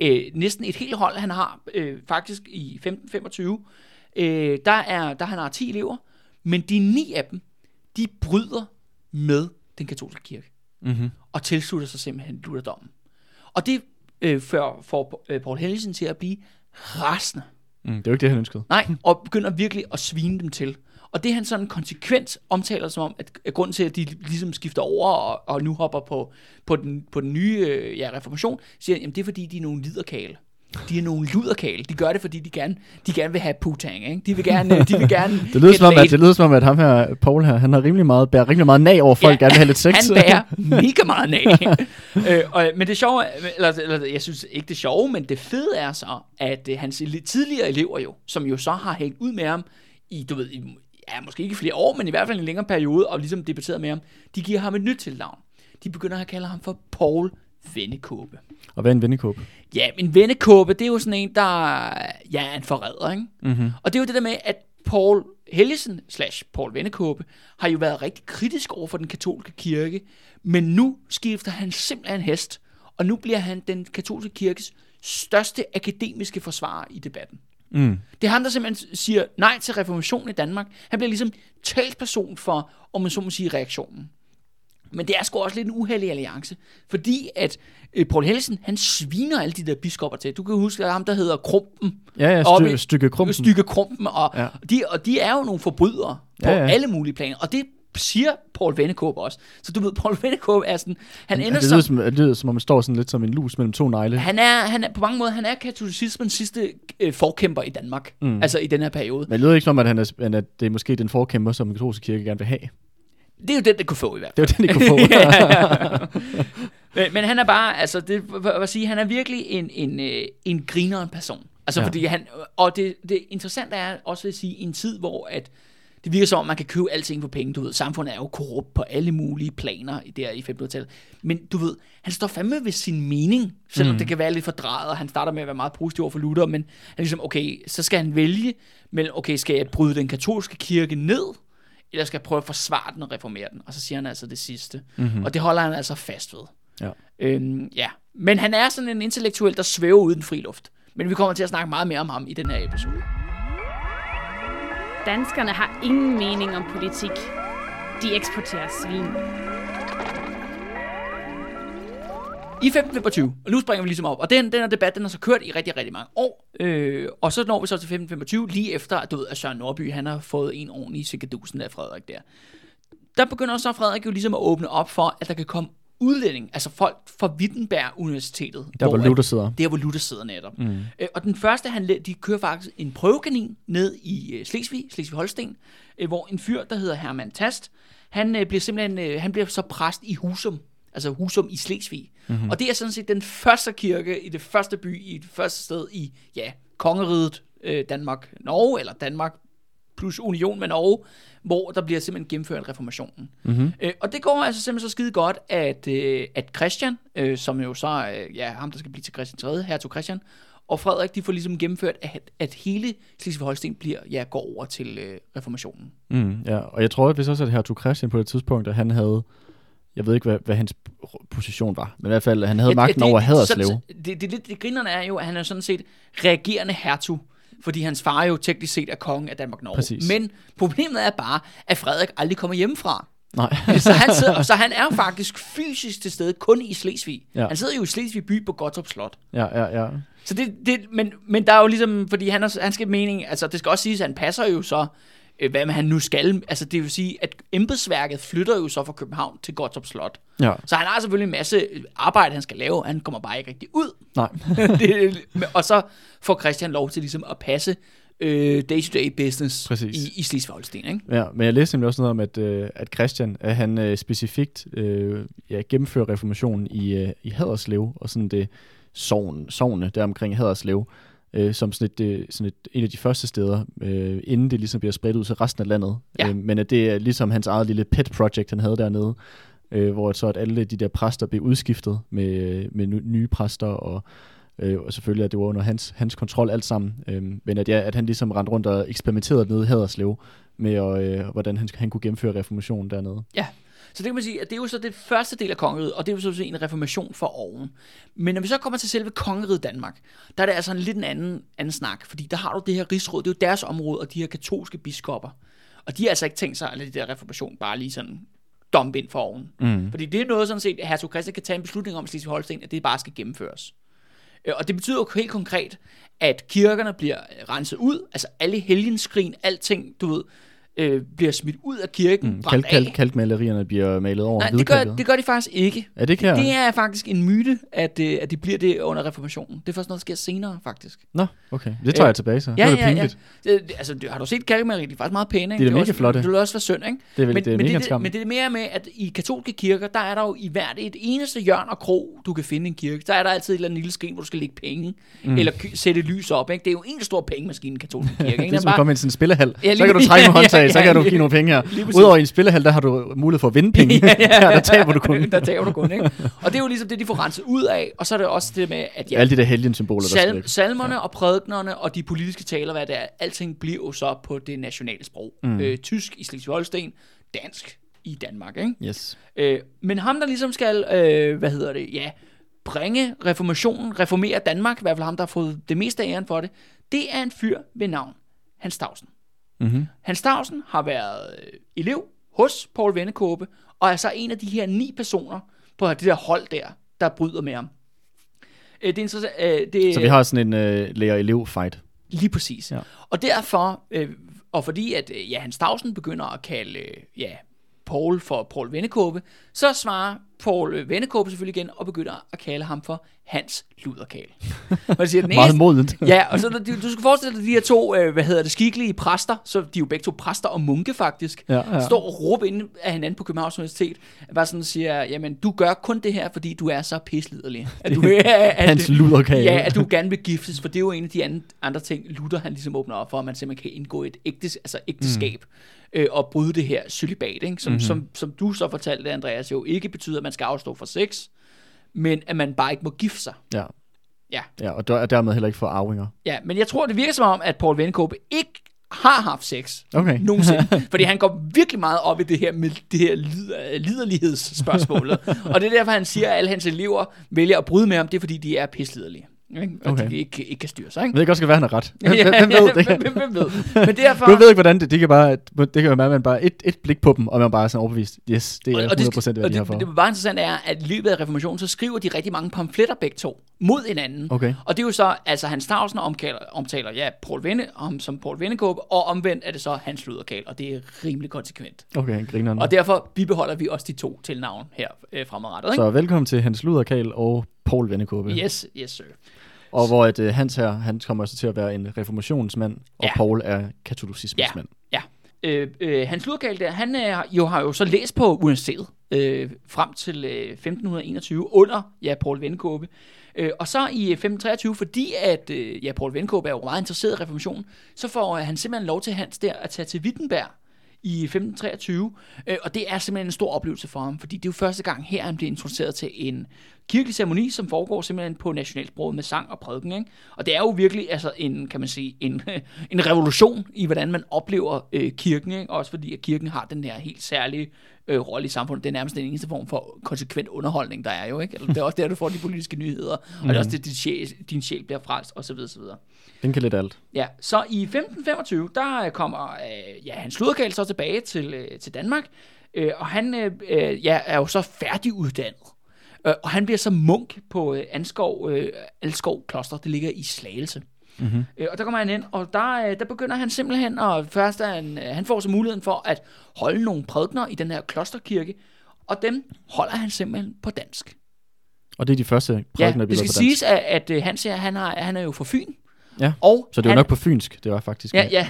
øh, næsten et helt hold, han har øh, faktisk i 1525, øh, der, er, der han har 10 elever, men de ni af dem, de bryder med den katolske kirke Mm-hmm. og tilslutter sig simpelthen Lutherdommen. Og det øh, får, får øh, Paul Hellesen til at blive rasende. Mm, det er jo ikke det, han ønskede. Nej, og begynder virkelig at svine dem til. Og det han sådan konsekvent omtaler som om, at, grunden til, at de ligesom skifter over og, og nu hopper på, på, den, på den nye øh, ja, reformation, siger han, jamen det er fordi, de er nogle liderkale. De er nogle luderkale. De gør det, fordi de gerne, de gerne vil have putang, ikke? De vil gerne, de vil gerne [LAUGHS] Det lyder, som om, at, det lyder som om, at ham her, Paul her, han har rimelig meget, bærer rimelig meget nag over folk, ja, gerne vil have lidt sex. Han bærer mega meget af. [LAUGHS] øh, og, men det sjove, er- eller, eller jeg synes ikke det sjove, men det fede er så, at øh, hans tidligere elever jo, som jo så har hængt ud med ham i, du ved, i, ja, måske ikke flere år, men i hvert fald en længere periode, og ligesom debatteret med ham, de giver ham et nyt tilnavn. De begynder at kalde ham for Paul Vennekåbe. Og hvad er en vennekåb? Ja, men Vennekåbe, det er jo sådan en, der ja, er en forræder, ikke? Mm-hmm. Og det er jo det der med, at Paul Helgesen slash Paul Vennekåbe har jo været rigtig kritisk over for den katolske kirke, men nu skifter han simpelthen hest, og nu bliver han den katolske kirkes største akademiske forsvarer i debatten. Mm. Det er ham, der simpelthen siger nej til reformation i Danmark. Han bliver ligesom talsperson for, om man så må sige, reaktionen. Men det er sgu også lidt en uheldig alliance, fordi at øh, Paul Helsen, han sviner alle de der biskopper til. Du kan huske, at ham, der hedder Krumpen, Ja, ja, stykke, i- stykke krumpen. stykke Krumpen, og, Ja. de, og de er jo nogle forbrydere på Ja, ja, alle mulige planer, og det siger Paul Vennekåb også. Så du ved, Paul Vennekåb er sådan, han ender det, lyder som, det lyder som om, man står sådan lidt som en lus mellem to negle. han er, han er på mange måder, han er katolicismens sidste øh, forkæmper i Danmark, Mm. altså i den her periode. Men det lyder ikke som om, at, han er, han er, det er måske den forkæmper, som den katolske kirke gerne vil have. Det er jo den, det kunne få i hvert fald. Det var den, de kunne få. [LAUGHS] men, men han er bare, altså, det vil sige, han er virkelig en, en, øh, en grineren person. Altså, Ja. ja. fordi han, og det, det interessante er også at sige, i en tid, hvor at, det virker som om, man kan købe alting for penge, du ved. Samfundet er jo korrupt på alle mulige planer der i 1500-tallet. Men du ved, han står fandme ved sin mening, selvom Mm. det kan være lidt fordrejet, og han starter med at være meget positiv over for Luther, men han er ligesom, okay, så skal han vælge mellem, okay, skal jeg bryde den katolske kirke ned, eller skal jeg prøve at forsvare den og reformere den? Og så siger han altså det sidste. mm-hmm. Og det holder han altså fast ved. Ja. Øhm, ja. Men han er sådan en intellektuel, der svæver uden fri luft. Men vi kommer til at snakke meget mere om ham i den her episode. Danskerne har ingen mening om politik. De eksporterer svin. I 1525, og nu springer vi ligesom op, og den, den her debat, den har så kørt i rigtig, rigtig mange år, øh, og så når vi så til 1525, lige efter, at, du ved, at Søren Norby, han har fået en ordentlig sikkedusen af Frederik der. Der begynder så Frederik jo ligesom at åbne op for, at der kan komme udlænding, altså folk fra Wittenberg Universitetet. Der hvor Luther sidder. Der, hvor Luther sidder netop. Mm. Øh, og den første, han, de kører faktisk en prøvekanin ned i øh, Slesvig, Slesvig-Holsten, øh, hvor en fyr, der hedder Hermann Tast, han øh, bliver simpelthen, øh, han bliver så præst i Husum, altså Husum i Slesvig. Mm-hmm. Og det er sådan set den første kirke i det første by, i det første sted i, ja, kongeriget øh, Danmark, Norge, eller Danmark plus union med Norge, hvor der bliver simpelthen gennemført reformationen. Mm-hmm. Øh, og det går altså simpelthen så skide godt, at, øh, at Christian, øh, som jo så er ja, ham, der skal blive til Christian 3., hertug Christian, og Frederik, de får ligesom gennemført, at, at hele Slesvig-Holsten bliver, ja, går over til øh, reformationen. Mm, ja, og jeg tror, at hvis også, at hertug Christian på det tidspunkt, at han havde, jeg ved ikke, hvad, hvad hans position var, men i hvert fald, han havde Ja, magten det- over Haderslev. så- Det, det, det, det grinerne er jo, at han er sådan set reagerende hertug, fordi hans far jo teknisk set er kongen af Danmark-Norge. Præcis. Men problemet er bare, at Frederik aldrig kommer hjemmefra. Nej. [LAUGHS] så, han sidder, [LAUGHS] så han er faktisk fysisk til stede kun i Slesvig. Ja. Han sidder jo i Slesvig by på Gottorp Slot. ja, ja, ja. Så det, det, men, men der er jo ligesom, fordi han, er, han skal mening, altså det skal også siges, at han passer jo så, øh, hvad han nu skal. Altså det vil sige, at embedsværket flytter jo så fra København til Gottorp Slot. Ja, Så han har selvfølgelig en masse arbejde, han skal lave. Han kommer bare ikke rigtig ud. nej. [LAUGHS] det, og så får Christian lov til ligesom at passe øh, day-to-day business Præcis. i, i Slesvig-Holsten. Ikke? Ja, men jeg læste nemlig også noget om, at, øh, at Christian, at han øh, specifikt øh, ja, gennemfører reformationen i, øh, i Haderslev, og sådan det sovn, sovne der omkring Haderslev, øh, som sådan, et, øh, sådan et, en af de første steder, øh, inden det ligesom bliver spredt ud til resten af landet. Ja. Øh, men at det er ligesom hans eget lille pet project, han havde dernede, øh, hvor så at alle de der præster blev udskiftet med, øh, med ny- nye præster, og, øh, og selvfølgelig at det var under hans, hans kontrol alt sammen. Øh, men at, ja, at han ligesom rendte rundt og eksperimenterede nede i Haderslev, med, og, øh, hvordan han, han kunne gennemføre reformationen dernede. Så det kan man sige, at det er jo så det første del af kongeriget, og det er jo så en reformation for oven. Men når vi så kommer til selve kongeriget Danmark, der er det altså en lidt en anden, anden snak, fordi der har du det her rigsråd, det er jo deres område, og de her katolske biskopper. Og de har altså ikke tænkt sig at lade det der reformation bare lige sådan dumpe ind for oven. Mm. Fordi det er noget sådan set, at hertug Christian kan tage en beslutning om i Slesvig-Holsten, at det bare skal gennemføres. Øh, Og det betyder jo helt konkret, at kirkerne bliver renset ud, altså alle helgenskrin, alting, du ved, øh, bliver smidt ud af kirken, Mm. Kalk, kalk, kalkmalerierne bliver malet over Nej, det gør, det gør de faktisk ikke. Er det her? Det er faktisk en myte, at, øh, at de bliver det under reformationen. Det er først noget, der sker senere, faktisk. Nå, okay. Det tager Ja. jeg tilbage så. Ja, det er ja, pinligt. ja. Det, det- altså, det- har du set kalkemalerier? De er faktisk meget pæne, ikke? De er da også, mega flotte. Det vil også være synd, ikke? Det er, vel, men, det er men, mega det, skam. men det er mere med, at i katolske kirker, der er der jo i hvert et eneste hjørne og krog, du kan finde i en kirke. Der er der altid et eller andet lille skrin, hvor du skal lægge penge, mm. eller sætte lys op. Ikke? Det er jo en stor pengemaskine i katolske [LAUGHS] kirke. Det er som at komme ind til en spillehal. Ja, så kan du trække med [LAUGHS] håndtag, Ja, så kan du give nogle penge her. Udover i en spillehal, der har du mulighed for at vinde penge. [LAUGHS] Ja, ja, her, der taber du kun. der taber du kun, ikke? Og det er jo ligesom det, de får renset ud af. Og så er det også det med, at ja, Alle de der helgensymboler, der skal salmerne ja. og prædiknerne og de politiske taler, hvad det er, alting bliver jo så på det nationale sprog. Mm. Øh, tysk i Slesvig-Holsten, dansk i Danmark, ikke? Yes. Øh, men ham, der ligesom skal, øh, hvad hedder det, ja, bringe reformationen, reformere Danmark, i hvert fald ham, der har fået det meste af æren for det, det er en fyr ved navn Hans Stavsen. Mm-hmm. Hans Stavsen har været øh, elev hos Paul Vennekåbe, og er så en af de her ni personer på det der hold der, der bryder med ham. Øh, det er interessant. Øh, det, Så vi har sådan en øh, lærer-elev-fight. Lige præcis. Ja. Og derfor, øh, og fordi at ja, Hans Stavsen begynder at kalde ja, Paul for Paul Vennekåbe, så svarer Paul øh, Vennekåbe selvfølgelig igen og begynder at kalde ham for Hans Luderkal. Man siger, den [LAUGHS] Meget eneste, modent. [LAUGHS] Ja, og så du, du skal forestille dig de her to, øh, hvad hedder det, skikkelige præster, så de er jo begge to præster og munke faktisk, Ja, ja. står og råber ind af hinanden på Københavns Universitet, bare sådan siger, jamen du gør kun det her, fordi du er så pisliderlig. At du, [LAUGHS] at, Hans luderkage. Ja, at du gerne vil giftes, for det er jo en af de andre, andre ting, Luther han ligesom åbner op for, at man simpelthen kan indgå et ægtes, altså ægteskab, mm. Øh, og bryde det her celibat, ikke? Som, Mhm. mm-hmm. som, som du så fortalte, Andreas, jo ikke betyder, at man skal afstå fra sex, men at man bare ikke må gifte sig. Ja. Ja. Ja, og der, dermed heller ikke for arvinger. Ja, men jeg tror, det virker som om, at Paul Vennekåbe ikke har haft sex Okay. nogensinde. [LAUGHS] fordi han går virkelig meget op i det her med det her lider, liderlighedsspørgsmålet. [LAUGHS] og det er derfor, han siger, at alle hans elever vælger at bryde med ham. Det er, fordi de er pisliderlige. Ikke? Og Okay. de ikke, ikke kan styre sig. Ikke? Jeg ved godt, skal være, han har ret. [LAUGHS] Hvem, Ja, hvem ved det? Hvem, hvem, hvem ved? Men derfor... Du ved ikke, hvordan det, det kan bare, det kan være, at man bare et, et blik på dem, og man bare er sådan overbevist, yes, det er 100% og hvad det, de har og for. det, det, det bare interessant er, at i løbet af reformationen, så skriver de rigtig mange pamfletter begge to mod hinanden. Okay. Og det er jo så, altså Hans Stavsen omtaler, omtaler ja, Paul Venne, om, som Paul Vennekåbe, og omvendt er det så Hans Luderkal, og det er rimelig konsekvent. Okay, grineren. Og derfor bibeholder vi også de to tilnavn her øh, fremadrettet. Ikke? Så velkommen til Hans Luderkal og Paul Vennekåbe. Yes, yes sir. Og hvor at, uh, Hans her, han kommer så til at være en reformationsmand, og Ja. Paul er katolicismens Ja. Ja. øh, øh, Hans Lurkal der, han øh, jo har jo så læst på universitetet øh, frem til øh, 1521 under ja, Paul Vendekåbe. Øh, og så i 1523, fordi at øh, ja, Paul Vendekåbe er jo meget interesseret i reformationen, så får øh, han simpelthen lov til Hans der at tage til Wittenberg i 1523, øh, og det er simpelthen en stor oplevelse for ham, fordi det er jo første gang her, han bliver introduceret til en kirkelig ceremoni, som foregår simpelthen på nationalsproget med sang og prædiken, ikke? Og det er jo virkelig altså en, kan man sige, en, [LAUGHS] en revolution i, hvordan man oplever øh, kirken, ikke? Også fordi, at kirken har den her helt særlige øh, rolle i samfundet. Det er nærmest den eneste form for konsekvent underholdning, der er jo, ikke? Eller det er også der, du får de politiske nyheder, mm. og det er også det, din sjæl, din sjæl bliver frelst, osv. osv. Den kan lidt alt. Ja, så i 1525, der kommer øh, ja, Hans Luderkald så tilbage til, øh, til Danmark, øh, og han øh, øh, ja, er jo så færdiguddannet. Øh, og han bliver så munk på øh, Anskov, øh, Alskov Kloster, det ligger i Slagelse. Mm-hmm. Øh, og der kommer han ind, og der, øh, der begynder han simpelthen, og først er han, øh, han får så muligheden for at holde nogle prædikner i den her klosterkirke, og dem holder han simpelthen på dansk. Og det er de første Ja, prædikener, det skal på dansk. siges, at, at øh, Hans her, han, har, han er jo fra Fyn, Ja, og så det var han, nok på fynsk, det var faktisk. Ja, ja.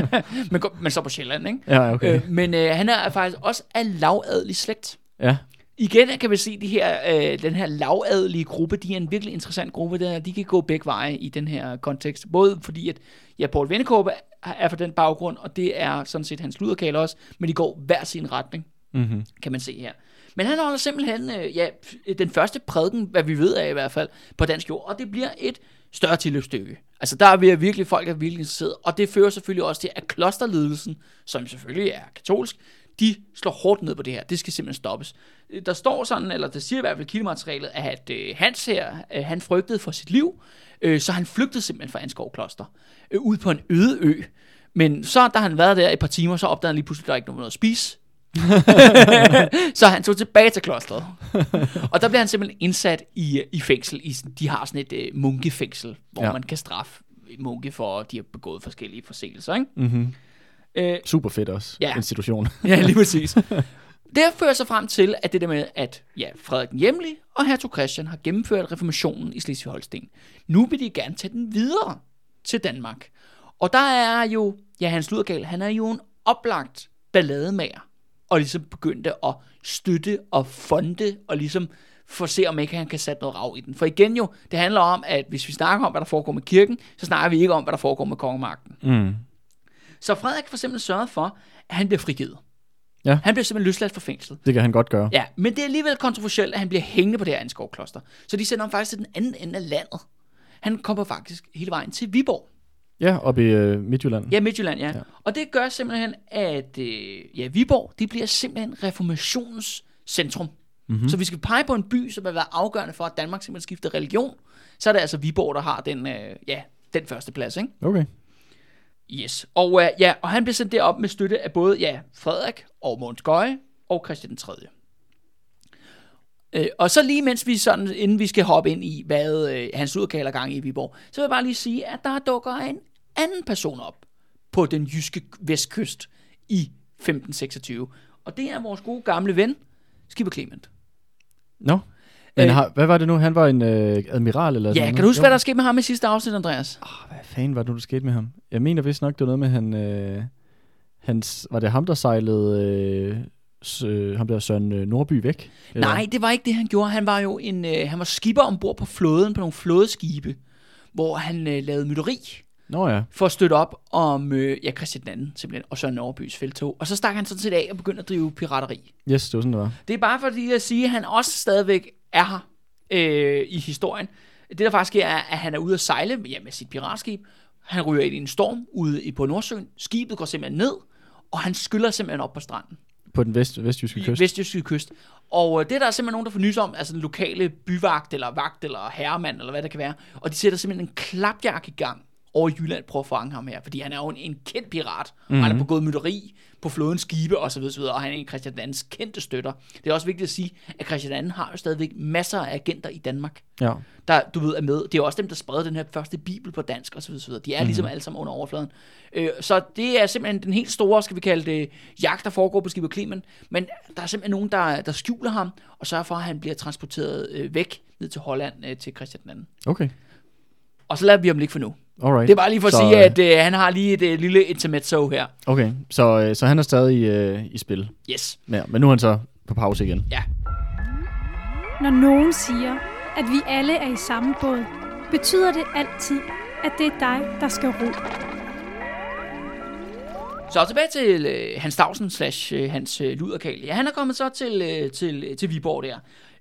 [LAUGHS] men, men så på Sjælland, ikke? ja okay. Øh, men øh, han er faktisk også af lavadelig slægt. Ja, Igen kan vi se, de her, øh, den her lavadelige gruppe, de er en virkelig interessant gruppe. Der, de kan gå begge veje i den her kontekst. Både fordi, at ja, Paul Vennekåbe er fra den baggrund, og det er sådan set hans luderkale også, men de går hver sin retning, mm-hmm. kan man se her. Men han holder simpelthen øh, ja, den første prædiken, hvad vi ved af i hvert fald, på dansk jord, og det bliver et større tilløbsstykke. Altså der er vi virkelig, folk er virkelig interesseret, og det fører selvfølgelig også til, at klosterledelsen, som selvfølgelig er katolsk, de slår hårdt ned på det her. Det skal simpelthen stoppes. Øh, Der står sådan, eller der siger i hvert fald kildematerialet, at øh, Hans her, øh, han frygtede for sit liv, øh, så han flygtede simpelthen fra Anskov Kloster, øh, ud på en øde ø. Men så, da han været der et par timer, så opdagede han lige pludselig, at der ikke var noget at spise. [LAUGHS] så han tog tilbage til klosteret. og der blev han simpelthen indsat i, i fængsel. I, de har sådan et øh, munkefængsel, hvor Ja. man kan straffe munke for, at de har begået forskellige forseelser. Ikke? Mm-hmm. Øh, Super fedt også, Ja. institution. [LAUGHS] ja, lige præcis. [LAUGHS] Det fører sig frem til, at det der med, at ja, Frederik den og hertug Christian har gennemført reformationen i Slesvig-Holsten. Nu vil de gerne tage den videre til Danmark. Og der er jo, ja, Hans Ludergal, han er jo en oplagt ballademager, og ligesom begyndte at støtte og fonde, og ligesom for at se, om ikke han kan sætte noget rav i den. For igen jo, det handler om, at hvis vi snakker om, hvad der foregår med kirken, så snakker vi ikke om, hvad der foregår med kongemagten. Mm. Så Frederik for eksempel sørget for, at han bliver frigivet. Ja. Han bliver simpelthen løsladt fra fængslet. Det kan han godt gøre. Ja, men det er alligevel kontroversielt, at han bliver hængende på det her Anskov Kloster. Så de sender ham faktisk til den anden ende af landet. Han kommer faktisk hele vejen til Viborg. Ja, oppe i øh, Midtjylland. Ja, Midtjylland, ja. Ja. Og det gør simpelthen, at øh, ja, Viborg, det bliver simpelthen reformationens centrum. Mm-hmm. Så vi skal pege på en by, som har været afgørende for, at Danmark simpelthen skifter religion. Så er det altså Viborg, der har den, øh, ja, den første plads, ikke? Okay. Yes. Og, uh, ja, og han blev sendt derop med støtte af både ja, Frederik og Måns Gøje og Christian den 3. Øh, og så lige mens vi sådan, inden vi skal hoppe ind i, hvad øh, hans udkalder gang i Viborg, så vil jeg bare lige sige, at der dukker en anden person op på den jyske vestkyst i 1526. Og det er vores gode gamle ven, Skipper Clement. Nå. Men Øh, har, hvad var det nu? Han var en øh, admiral eller sådan Ja, kan du huske, hvad der skete med ham i sidste afsnit, Andreas? Ah, hvad fanden var det nu, der skete med ham? Jeg mener vist nok, det var noget med, han... Øh, hans, var det ham, der sejlede... Øh, øh, ham der Søren øh, Nordby væk? Eller? Nej, det var ikke det, han gjorde. Han var jo en, øh, han var skipper ombord på flåden, på nogle flådeskibe, hvor han øh, lavede mytteri Nå ja. for at støtte op om øh, ja, Christian II, simpelthen, og Søren Nordbys feltog. Og så stak han sådan set af og begyndte at drive pirateri. Yes, det var sådan, det var. Det er bare fordi at sige, at han også stadigvæk er her øh, i historien. Det der faktisk sker, er, at han er ude at sejle ja, med sit piratskib. Han ryger ind i en storm ude i- på Nordsøen. Skibet går simpelthen ned, og han skyller simpelthen op på stranden På den vest, vestjyske kyst. vestjyske kyst. Og øh, det er der simpelthen nogen, der får nys om, altså den lokale byvagt, eller vagt, eller herremand, eller hvad det kan være. Og de sætter simpelthen en klapjagt i gang over i Jylland, prøver at fange ham her. Fordi han er jo en, en kendt pirat, mm-hmm. han er begået mytteri på flådens skibe, og så videre, så videre, og han er en Christian II's kendte støtter. Det er også vigtigt at sige, at Christian II har jo stadigvæk masser af agenter i Danmark Ja. der, du ved, er med. Det er jo også dem, der spredte den her første bibel på dansk, og så videre, så videre. De er mm. ligesom alle sammen under overfladen. Øh, så det er simpelthen den helt store, skal vi kalde det, jagt, der foregår på Skipper Clement. Men der er simpelthen nogen, der, der skjuler ham, og sørger for, at han bliver transporteret øh, væk ned til Holland, øh, til Christian II. Okay. Og så lader vi ham ligge for nu. Alright. Det er bare lige for at Så, sige, øh, at øh, han har lige et øh, lille intermezzo her. Okay, så, øh, så han er stadig øh, i spil. Yes. Ja, men nu er han så på pause igen. Når nogen siger, at vi alle er i samme båd, betyder det altid, at det er dig, der skal ro. Så tilbage til øh, Hans Stavsen slash øh, hans øh, luderkal. Ja, han er kommet så til, øh, til, til Viborg der.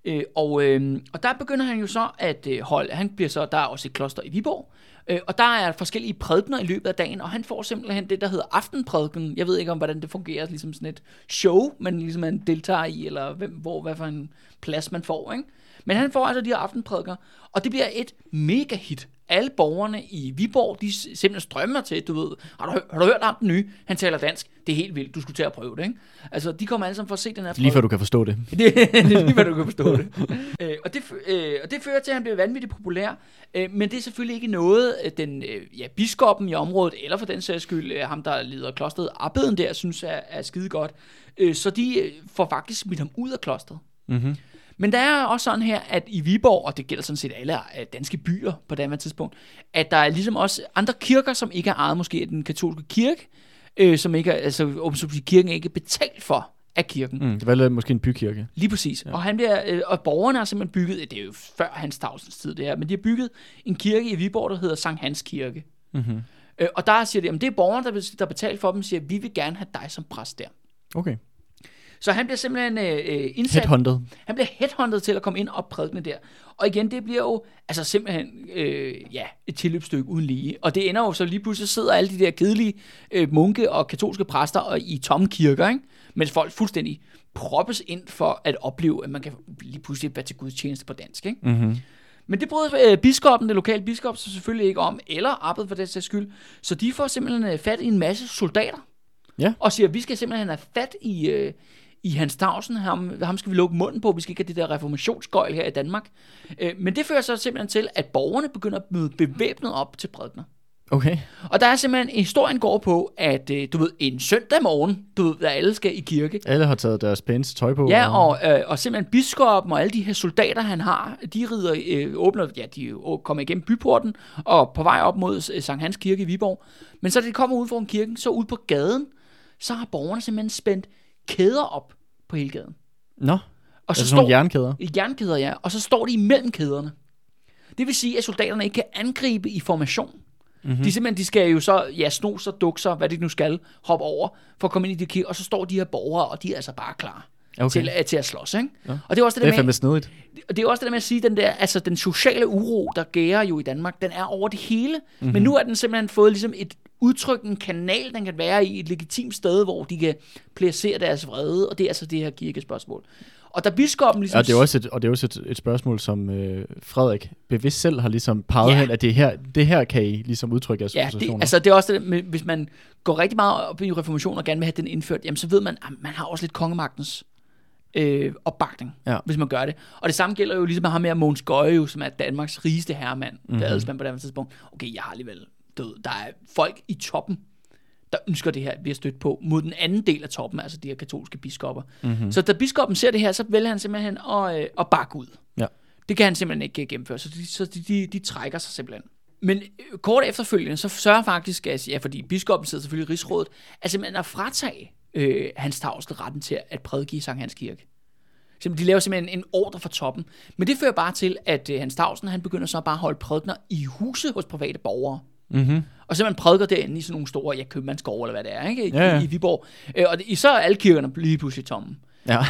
Øh, og, øh, og der begynder han jo så at øh, holde, han bliver så, der er også et kloster i Viborg, øh, og der er forskellige prædikner i løbet af dagen, og han får simpelthen det, der hedder aftenprædiken. Jeg ved ikke om, hvordan det fungerer, ligesom sådan et show, man ligesom man deltager i, eller hvem, hvor, hvad for en plads man får, ikke? Men han får altså de her aftenprædiker, og det bliver et mega hit. Alle borgerne i Viborg, de simpelthen strømmer til, du ved, har du, har du hørt ham den nye? Han taler dansk. Det er helt vildt, du skulle til at prøve det, ikke? Altså, de kommer alle sammen for at se den her Lige før du kan forstå det. det, [LAUGHS] det er lige, hvad du kan forstå det. [LAUGHS] øh, og, det øh, og det fører til, at han bliver vanvittigt populær. Øh, men det er selvfølgelig ikke noget, øh, den øh, ja, biskoppen i området, eller for den sags skyld, øh, ham der leder klosteret, abbeden der, synes er, er skide godt. Øh, så de øh, får faktisk smidt ham ud af klosteret. Mm-hmm. Men der er også sådan her, at i Viborg, og det gælder sådan set alle øh, danske byer på det tidspunkt, at der er ligesom også andre kirker, som ikke er ejet måske af den katolske kirke, øh, som ikke er, altså om så at sige, kirken er ikke betalt for af kirken. Mm, det var måske en bykirke. Lige præcis. Ja. Og, han bliver, øh, og borgerne har simpelthen bygget, det er jo før Hans Tavsens tid det her, men de har bygget en kirke i Viborg, der hedder Sankt Hans Kirke. Mm-hmm. Øh, og der siger de, at det er borgerne, der, der betaler for dem, siger, vi vil gerne have dig som præst der. Okay. Så han bliver simpelthen øh, øh, indsat. Headhunted. Han bliver headhunted til at komme ind og prædikne der. Og igen, det bliver jo altså simpelthen øh, ja, et tilløbsstykke uden lige. Og det ender jo så lige pludselig sidder alle de der kedelige øh, munke og katolske præster og i tomme kirker, ikke? mens folk fuldstændig proppes ind for at opleve, at man kan lige pludselig være til Guds tjeneste på dansk. Ikke? Mm-hmm. Men det bryder øh, biskoppen, det lokale biskop, så selvfølgelig ikke om, eller arbejdet for den sags skyld. Så de får simpelthen øh, fat i en masse soldater. Ja. Og siger, at vi skal simpelthen have fat i, øh, i Hans Tavsen. Ham, ham skal vi lukke munden på. Vi skal ikke have det der reformationsgøjl her i Danmark. Øh, men det fører så simpelthen til, at borgerne begynder at møde bevæbnet op til prædikner. Okay. Og der er simpelthen, historien går på, at øh, du ved, en søndag morgen, du ved, der alle skal i kirke, Alle har taget deres pæneste tøj på. Ja, og, øh, og simpelthen biskoppen og alle de her soldater, han har, de rider, øh, åbner, ja, de kommer igennem byporten og på vej op mod øh, Sankt Hans Kirke i Viborg. Men så da de kommer ud foran kirken, så ud på gaden, så har borgerne simpelthen spændt kæder op på hele gaden. Nå, Og altså så nogle står, jernkæder. jernkæder, ja, og så står de imellem kæderne. Det vil sige, at soldaterne ikke kan angribe i formation. Mm-hmm. De, simpelthen, de skal jo så, ja, sno sig, dukke sig, hvad de nu skal, hoppe over for at komme ind i de kirke, og så står de her borgere, og de er altså bare klar Okay. til, øh, til at slås. Ikke? Ja. Og det er også det, Det er der fandme med, snedigt. og det er også det der med at sige, den der, altså den sociale uro, der gærer jo i Danmark, den er over det hele. Mhm. Mm-hmm. Men nu er den simpelthen fået ligesom et udtryk, en kanal, den kan være i, et legitimt sted, hvor de kan placere deres vrede, og det er altså det her kirkespørgsmål. Og da biskoppen ligesom... Ja, det er også et, og det er også et, et spørgsmål, som øh, Frederik bevidst selv har ligesom peget Ja. hen, at det her, det her kan I ligesom udtrykke jeres Ja, det, altså det er også det, der med, hvis man går rigtig meget op i reformation og gerne vil have den indført, jamen så ved man, at man har også lidt kongemagtens øh, opbakning, Ja. hvis man gør det. Og det samme gælder jo ligesom ham her, Mogens Gøje, som er Danmarks rigeste herremand, mm-hmm. der adelsmand på det tidspunkt. Okay, jeg har alligevel død. Der er folk i toppen, der ønsker det her, vi har stødt på, mod den anden del af toppen, altså de her katolske biskopper. Mm-hmm. Så da biskoppen ser det her, så vælger han simpelthen at, øh, at bakke ud. Ja. Det kan han simpelthen ikke gennemføre, så de, så de, de, de trækker sig simpelthen. Men øh, kort efterfølgende, så sørger faktisk, at, ja, fordi biskoppen sidder selvfølgelig i rigsrådet, at simpelthen at fratage øh, Hans Tavsel retten til at prædike i Sankt Hans Kirke. Simpelthen, de laver simpelthen en ordre fra toppen. Men det fører bare til, at øh, Hans Tavsen, han begynder så bare at holde prædikner i huse hos private borgere. Mm-hmm. Og simpelthen prædiker derinde i sådan nogle store ja, købmandsgårde, eller hvad det er, ikke? I, Ja, ja. i, Viborg. Øh, og det, så er alle kirkerne lige pludselig tomme. Ja.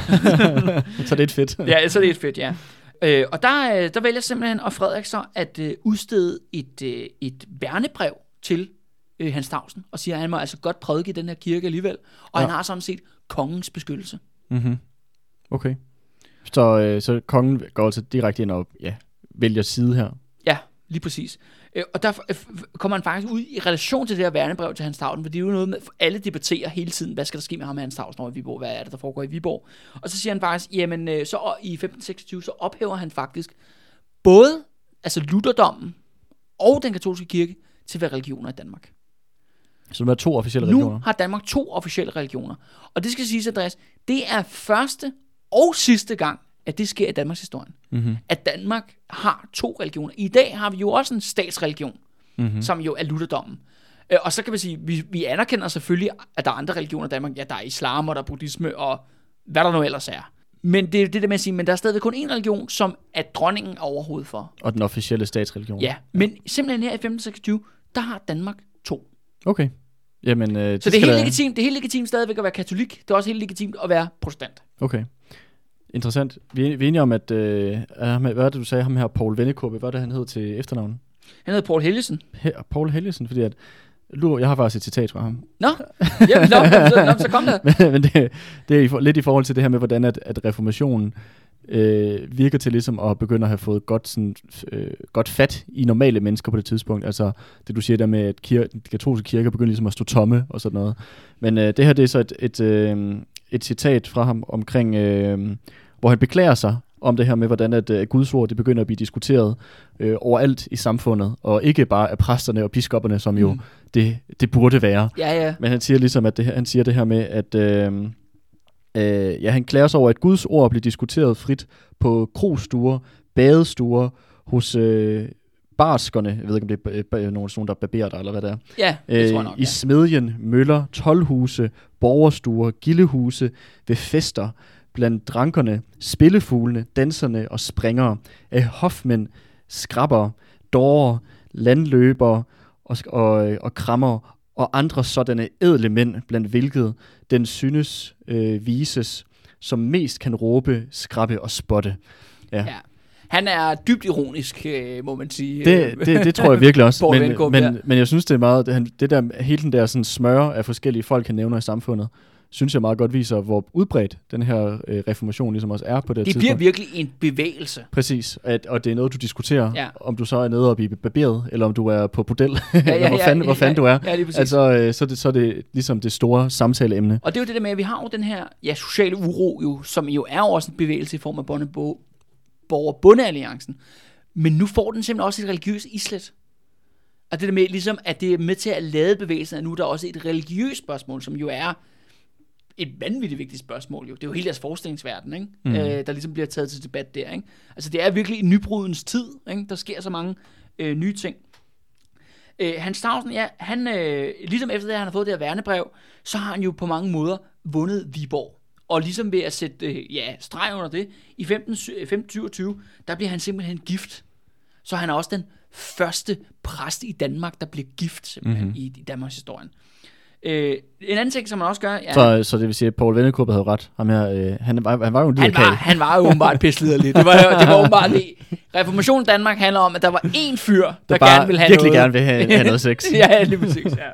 [LAUGHS] så det er et fedt. Ja, så det er et fedt, ja. Øh, og der, øh, der vælger simpelthen og Frederik så at øh, udstede et, øh, et værnebrev til øh, Hans Tavsen, og siger, at han må altså godt prædike i den her kirke alligevel, og ja. han har sådan set kongens beskyttelse. Mm-hmm. Okay. Så, øh, så kongen går altså direkte ind og ja, vælger side her. Ja, lige præcis. Øh, og der kommer han faktisk ud i relation til det her værnebrev til Hans Tavsen, for det er jo noget med, alle debatterer hele tiden, hvad skal der ske med ham og Hans Tavsen over i Viborg, hvad er det, der foregår i Viborg. Og så siger han faktisk, jamen øh, så i 1526, så ophæver han faktisk både altså lutherdommen og den katolske kirke til at være religioner i Danmark. Så der er to officielle Nu religioner. har Danmark to officielle religioner. Og det skal siges, Andreas, det er første og sidste gang, at det sker i Danmarks historie. Mm-hmm. At Danmark har to religioner. I dag har vi jo også en statsreligion. mm-hmm. som jo er lutherdommen. Øh, og så kan vi sige, vi, vi anerkender selvfølgelig, at der er andre religioner i Danmark. Ja, der er islam, og der er buddhisme, og hvad der nu ellers er. Men det er det der med at sige, men der er stadigvæk kun én religion, som er dronningen er overhovedet for. Og den officielle statsreligion. Ja, men simpelthen her i 1526, der har Danmark to. Okay. Jamen, øh, det så det er, helt der... legitimt, det er helt legitimt stadigvæk at være katolik. Det er også helt legitimt at være protestant. Okay. Interessant. Vi er, vi er enige om, at, øh, hvad er det, du sagde, ham her, Paul Vennekåbe, hvad er det, han hed til efternavn? Han hedder Paul Helgesen. He, Paul Helgesen, fordi at, Lu, jeg har faktisk et citat fra ham. Nå, Jamen, nå, så, nå, så kom der. [LAUGHS] men, men det, det er lidt i forhold til det her med, hvordan at, at reformationen øh, virker til ligesom at begynde at have fået godt, sådan, øh, godt fat i normale mennesker på det tidspunkt. Altså det du siger der med, at kir- de katolske kirker begynder ligesom at stå tomme og sådan noget. Men øh, det her det er så et, et, øh, et citat fra ham omkring, øh, hvor han beklager sig om det her med, hvordan at, uh, Guds ord det begynder at blive diskuteret øh, overalt i samfundet, og ikke bare af præsterne og biskopperne, som jo mm. det, det burde være. Ja, ja. Men han siger ligesom, at det, han siger det her med, at øh, øh, ja, han klager sig over, at Guds ord bliver diskuteret frit på krostuer, badestuer, hos øh, barskerne, jeg ved ikke, om det er nogen, nogen der barberer der, eller hvad det er. Ja, det tror jeg nok, I ja. smedjen, møller, tolvhuse, borgerstuer, gildehuse, ved fester, blandt drankerne, spillefuglene, danserne og springere, af hofmænd, skrabber, dårer, landløbere og, og, og krammer og andre sådanne edle mænd, blandt hvilket den synes øh, vises, som mest kan råbe, skrabbe og spotte. Ja. ja. Han er dybt ironisk, øh, må man sige. Det, det, det tror jeg virkelig også. [LAUGHS] men, men, men, men jeg synes, det er meget, det, det der, hele den der sådan smøre af forskellige folk, han nævner i samfundet, synes jeg meget godt viser, hvor udbredt den her øh, reformation ligesom også er på det, det tidspunkt. Det bliver virkelig en bevægelse. Præcis, at, og det er noget, du diskuterer, ja. om du så er nede og blive barberet, eller om du er på bordel, ja, ja, [LAUGHS] eller hvor fanden, ja, hvor fanden ja, du er. Ja, lige altså, øh, så, er det, så er det ligesom det store samtaleemne. Og det er jo det der med, at vi har jo den her ja, sociale uro, jo, som jo er også en bevægelse i form af borger bundealliancen Men nu får den simpelthen også et religiøst islet. Og det der med, ligesom, at det er med til at lade bevægelsen, at nu er der også et religiøst spørgsmål, som jo er et vanvittigt vigtigt spørgsmål jo. Det er jo hele deres forskningsverden, ikke? Mm. Øh, der ligesom bliver taget til debat der. Ikke? Altså det er virkelig en nybrudens tid. Ikke? Der sker så mange øh, nye ting. Øh, Hans Tausen, ja, han, øh, ligesom efter det, han har fået det her værnebrev, så har han jo på mange måder vundet Viborg. Og ligesom ved at sætte øh, ja, streg under det, i 1527, der bliver han simpelthen gift. Så han er også den første præst i Danmark, der bliver gift simpelthen mm-hmm. i, i Danmarks historien. Øh, en anden ting, som man også gør... Ja, så, så det vil sige, at Paul Vennekup havde ret. Ham her, øh, han, var, han var jo en han var, han var jo åbenbart pisseliderlig. Det var, det var åbenbart det. Reformationen i Danmark handler om, at der var én fyr, der, der bare gerne ville have virkelig noget. gerne vil have, have noget sex. [LAUGHS] ja, lige præcis, ja.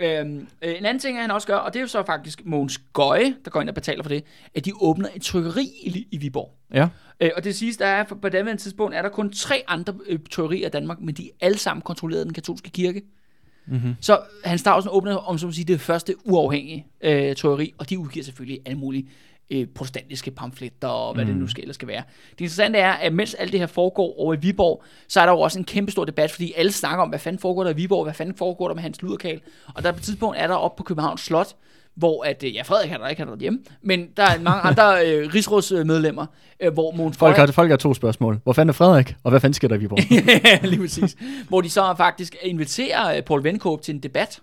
Øhm, øh, en anden ting, han også gør, og det er jo så faktisk Mogens Gøje, der går ind og betaler for det, at de åbner et trykkeri i, i Viborg. Ja. Øh, og det siges, der er på det tidspunkt, er der kun tre andre øh, trykkerier i Danmark, men de er alle sammen kontrolleret af den katolske kirke. Mm-hmm. Så Hans Stavsen åbner, om som sige, det første uafhængige øh, teori, og de udgiver selvfølgelig alle mulige øh, protestantiske pamfletter og hvad mm. det nu skal, eller skal være. Det interessante er, at mens alt det her foregår over i Viborg, så er der jo også en kæmpe stor debat, fordi alle snakker om, hvad fanden foregår der i Viborg, hvad fanden foregår der med Hans Luderkal. Og der på et tidspunkt er der op på Københavns Slot, hvor at, øh, ja, Frederik er der ikke, han er hjemme, men der er mange andre øh, rigsrådsmedlemmer, øh, hvor Mogens folk har, folk har to spørgsmål. Hvor fanden er Frederik, og hvad fanden sker der i Viborg? [LAUGHS] ja, lige præcis. hvor de så faktisk inviterer øh, Paul Venkåb til en debat,